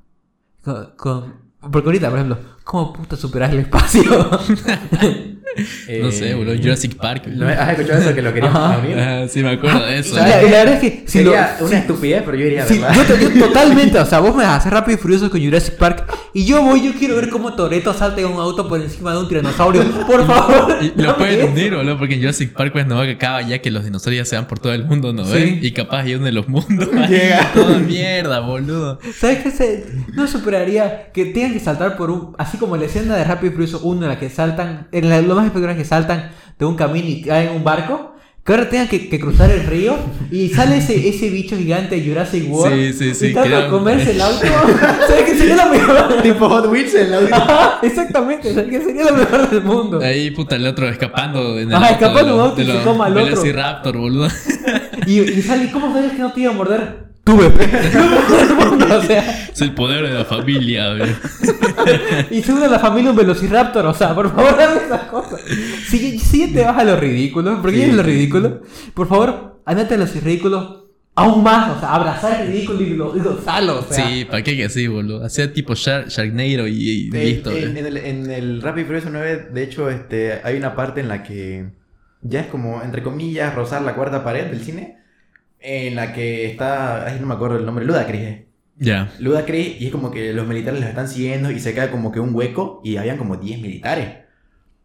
S2: con, con- Porque ahorita, por ejemplo, ¿cómo puta superar el espacio? <laughs> <laughs>
S1: No sé,
S3: Eh,
S1: boludo. Jurassic Park.
S3: ¿No has escuchado eso que lo queríamos
S2: Ajá.
S3: unir?
S1: Ah, sí, me acuerdo de eso.
S2: Y la, y la verdad es que si lo,
S3: Sería una estupidez, pero yo iría a
S2: Sí,
S3: verla.
S2: yo, te- yo <laughs> totalmente, o sea, vos me haces rápido y furioso con Jurassic Park y yo voy, yo quiero ver cómo Toreto salta en un auto por encima de un tiranosaurio. Por favor.
S1: Y lo pueden hundir, boludo, porque en Jurassic Park pues no acaba ya que los dinosaurios ya se van por todo el mundo, ¿no
S2: Sí.
S1: ven? Y capaz hay uno de los mundos.
S3: Llega. <laughs>
S1: Toda mierda, boludo.
S2: ¿Sabes qué? Se, no superaría que tengan que saltar por un. Así como la escena de Rápido y Furioso 1 en la que saltan. En la, lo más espectacular es que saltan de un camino y caen en un barco. Que ahora tengan que, que cruzar el río y sale ese, ese bicho gigante de Jurassic World.
S1: Sí, sí, sí,
S2: Y trata de comerse el auto. <laughs> ¿Sabes qué sería lo mejor?
S3: tipo Hot Wheels en el.
S2: Ajá, Exactamente, ¿sabes qué sería lo mejor del mundo?
S1: Ahí, puta, el otro escapando en el
S2: Ajá,
S1: auto
S2: escapando
S1: de
S2: un
S1: los-
S2: auto y se
S1: los
S2: coma al otro.
S1: Velociraptor, boludo. <laughs>
S2: Y, y sale, ¿cómo sabes que no te iba a morder? Tuve. <laughs> o sea,
S1: Es el poder de la familia, güey.
S2: y se une a la familia un velociraptor, o sea, por favor, dame esas cosas. Si, si te vas a lo ridículo, porque ya es lo ridículo, por favor, andate a los ridículos aún más, o sea, abrazar el ridículo y lo, y o sea.
S1: Sí, ¿para qué que así, boludo? Hacía tipo Shark, Sharknado y, y
S3: Eh,
S1: listo,
S3: en, en el, en el Rapid Furioso 9, de hecho, este, hay una parte en la que ya es como, entre comillas, rozar la cuarta pared del cine. En la que está, ay, no me acuerdo el nombre, Ludacris. eh.
S1: Ya.
S3: Ludacris, y es como que los militares los están siguiendo y se cae como que un hueco y habían como 10 militares.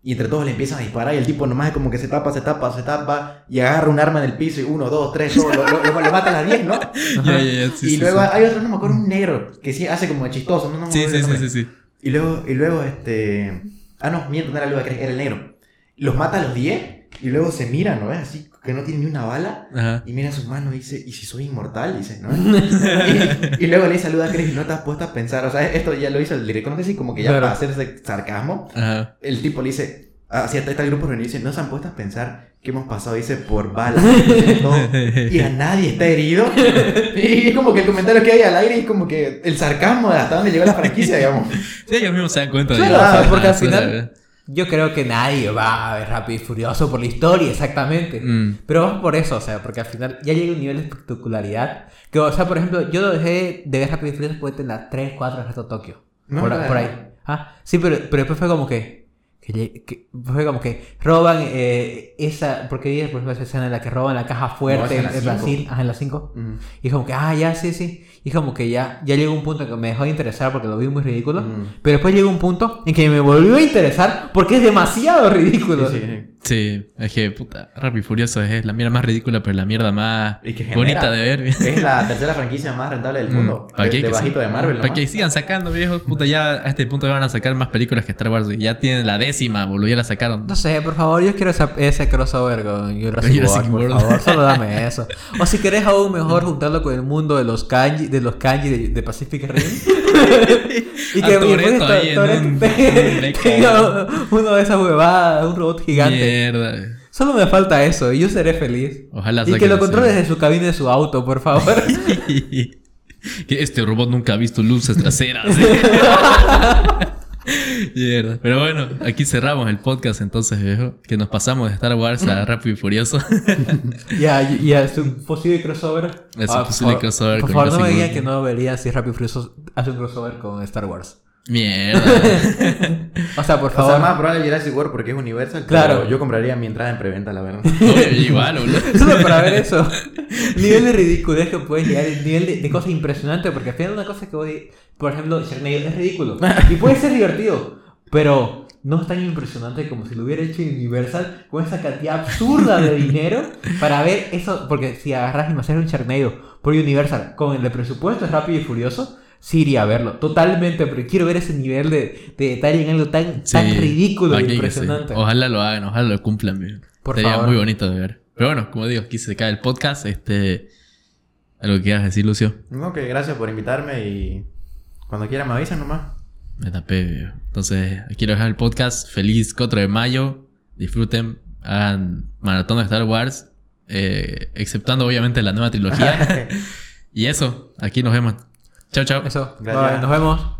S3: Y entre todos le empiezan a disparar y el tipo nomás es como que se tapa, se tapa, se tapa y agarra un arma en el piso y uno, dos, tres, todo, lo, lo, lo- lo matan a 10, ¿no? <laughs>
S1: Sí,
S3: y
S1: sí,
S3: luego
S1: sí.
S3: hay otro, no me acuerdo, un negro que sí hace como de chistoso, no, no me
S1: Sí,
S3: acuerdo
S1: sí, sí, sí, sí.
S3: Y luego, y luego este. Ah, no, miento, no era Ludacris, era el negro. Los mata a los 10 y luego se mira, ¿no ves? Así que no tiene ni una bala.
S1: Ajá.
S3: Y mira sus manos y dice, ¿y si soy inmortal? Dice, ¿no? <laughs> y, y luego le dice a Ludacris, ¿no te has puesto a pensar? O sea, esto ya lo hizo el director, no sé si como que ya
S2: Claro.
S3: para hacer ese sarcasmo.
S1: Ajá.
S3: El tipo le dice, así está, está el grupo reunido y dice, ¿no se han puesto a pensar que hemos pasado, dice, por balas? y <laughs> y a nadie está herido. Y es como que el comentario que hay al aire es como que el sarcasmo de hasta dónde llegó la franquicia, digamos.
S1: Sí, ellos mismos se dan cuenta
S2: Claro,
S1: de
S2: o sea,
S1: Ah,
S2: porque al <laughs> final-. Yo creo que nadie va a ver Rápido y Furioso por la historia, exactamente.
S1: Mm.
S2: Pero vamos por eso, o sea, porque al final ya llega un nivel de espectacularidad. Que, o sea, por ejemplo, yo dejé de ver Rápido y Furioso después de las 3, 4 Reto Tokio.
S3: No,
S2: por, por ahí. Ah, sí, pero, pero después fue como que. Que que- fue como que roban eh, esa. Porque vi, por ejemplo, esa escena en la que roban la caja fuerte
S3: No,
S2: en. Brasil. Ajá, en las 5.
S3: Mm.
S2: Y como que, ah, ya, sí, sí. Y como que ya, ya llegó un punto en que me dejó de interesar porque lo vi muy ridículo.
S3: Mm.
S2: Pero después llegó un punto en que me volvió a interesar porque es demasiado ridículo.
S3: Sí, sí.
S1: Sí, es que, puta, Rápido y Furioso es la mierda más ridícula, pero la mierda más
S3: Y que genera.
S1: bonita de ver.
S3: Es la tercera franquicia más rentable del mundo.
S1: Mm, ¿Para
S3: de, de bajito
S1: sí.
S3: de Marvel,
S1: Para que sigan sacando, viejos. Puta, ya a este punto van a sacar más películas que Star Wars. Y ya tienen la décima, boludo. Ya la sacaron.
S2: No sé, por favor, yo quiero esa- ese crossover con Jurassic,
S1: Jurassic
S2: World, por favor, solo dame <laughs> eso. O si querés aún mejor juntarlo con el mundo de los kanji, de los kanji de, de Pacific Rim. <laughs> y
S1: A
S2: que
S1: ahí en <laughs>
S2: tenga <laughs> uno de esas huevadas, un robot gigante.
S1: Mierda.
S2: Solo me falta eso y yo seré feliz.
S1: Ojalá
S2: y que lo
S1: así.
S2: controle desde su cabina de su auto, por favor. <laughs>
S1: que este robot nunca ha visto luces traseras. Mierda. Pero bueno, aquí cerramos el podcast entonces, viejo. Que nos pasamos de Star Wars a <laughs> Rápido y Furioso. <laughs>
S2: y, a, y a su posible crossover.
S1: A su
S2: Ah, por
S1: posible
S2: favor-
S1: crossover
S2: Por
S1: con
S2: favor, no me
S1: Jurassic
S2: digan
S1: World.
S2: que no vería si Rápido y Furioso hace un crossover con Star Wars.
S1: Mierda. <laughs>
S2: O sea, por
S3: O
S2: favor.
S3: sea, más probable Jurassic World porque es Universal.
S2: Claro.
S3: Pero yo compraría mi entrada en preventa, la verdad.
S1: Obvio, igual, boludo.
S2: Solo para ver eso. nivel de ridiculez que puedes llegar, el nivel de, de cosas impresionantes, porque al final una cosa que voy, por ejemplo, Sharknado es ridículo <laughs> y puede ser divertido, pero no es tan impresionante como si lo hubiera hecho Universal con esa cantidad absurda de <laughs> dinero para ver eso, porque si agarras y me haces un Sharknado por Universal con el de presupuesto es rápido y furioso. Sí iría a verlo, totalmente, pero quiero ver ese nivel de, de detalle en algo tan, tan
S1: Sí,
S2: ridículo
S1: aquí
S2: e impresionante.
S1: sí. Ojalá lo hagan, ojalá lo cumplan, viejo.
S2: Por
S1: Sería
S2: favor.
S1: muy bonito de ver. Pero bueno, como digo, aquí se cae el podcast. Este. ¿Algo que quieras decir, Lucio?
S3: No, que gracias por invitarme y cuando quieran me avisan nomás.
S1: Me tapé, viejo. Entonces, quiero dejar el podcast. Feliz 4 de mayo. Disfruten. Hagan maratón de Star Wars. eh, exceptuando, obviamente, la nueva trilogía. <laughs> y eso, aquí nos vemos. Chao, chao.
S2: Eso,
S3: Gracias.
S2: Bye, nos vemos.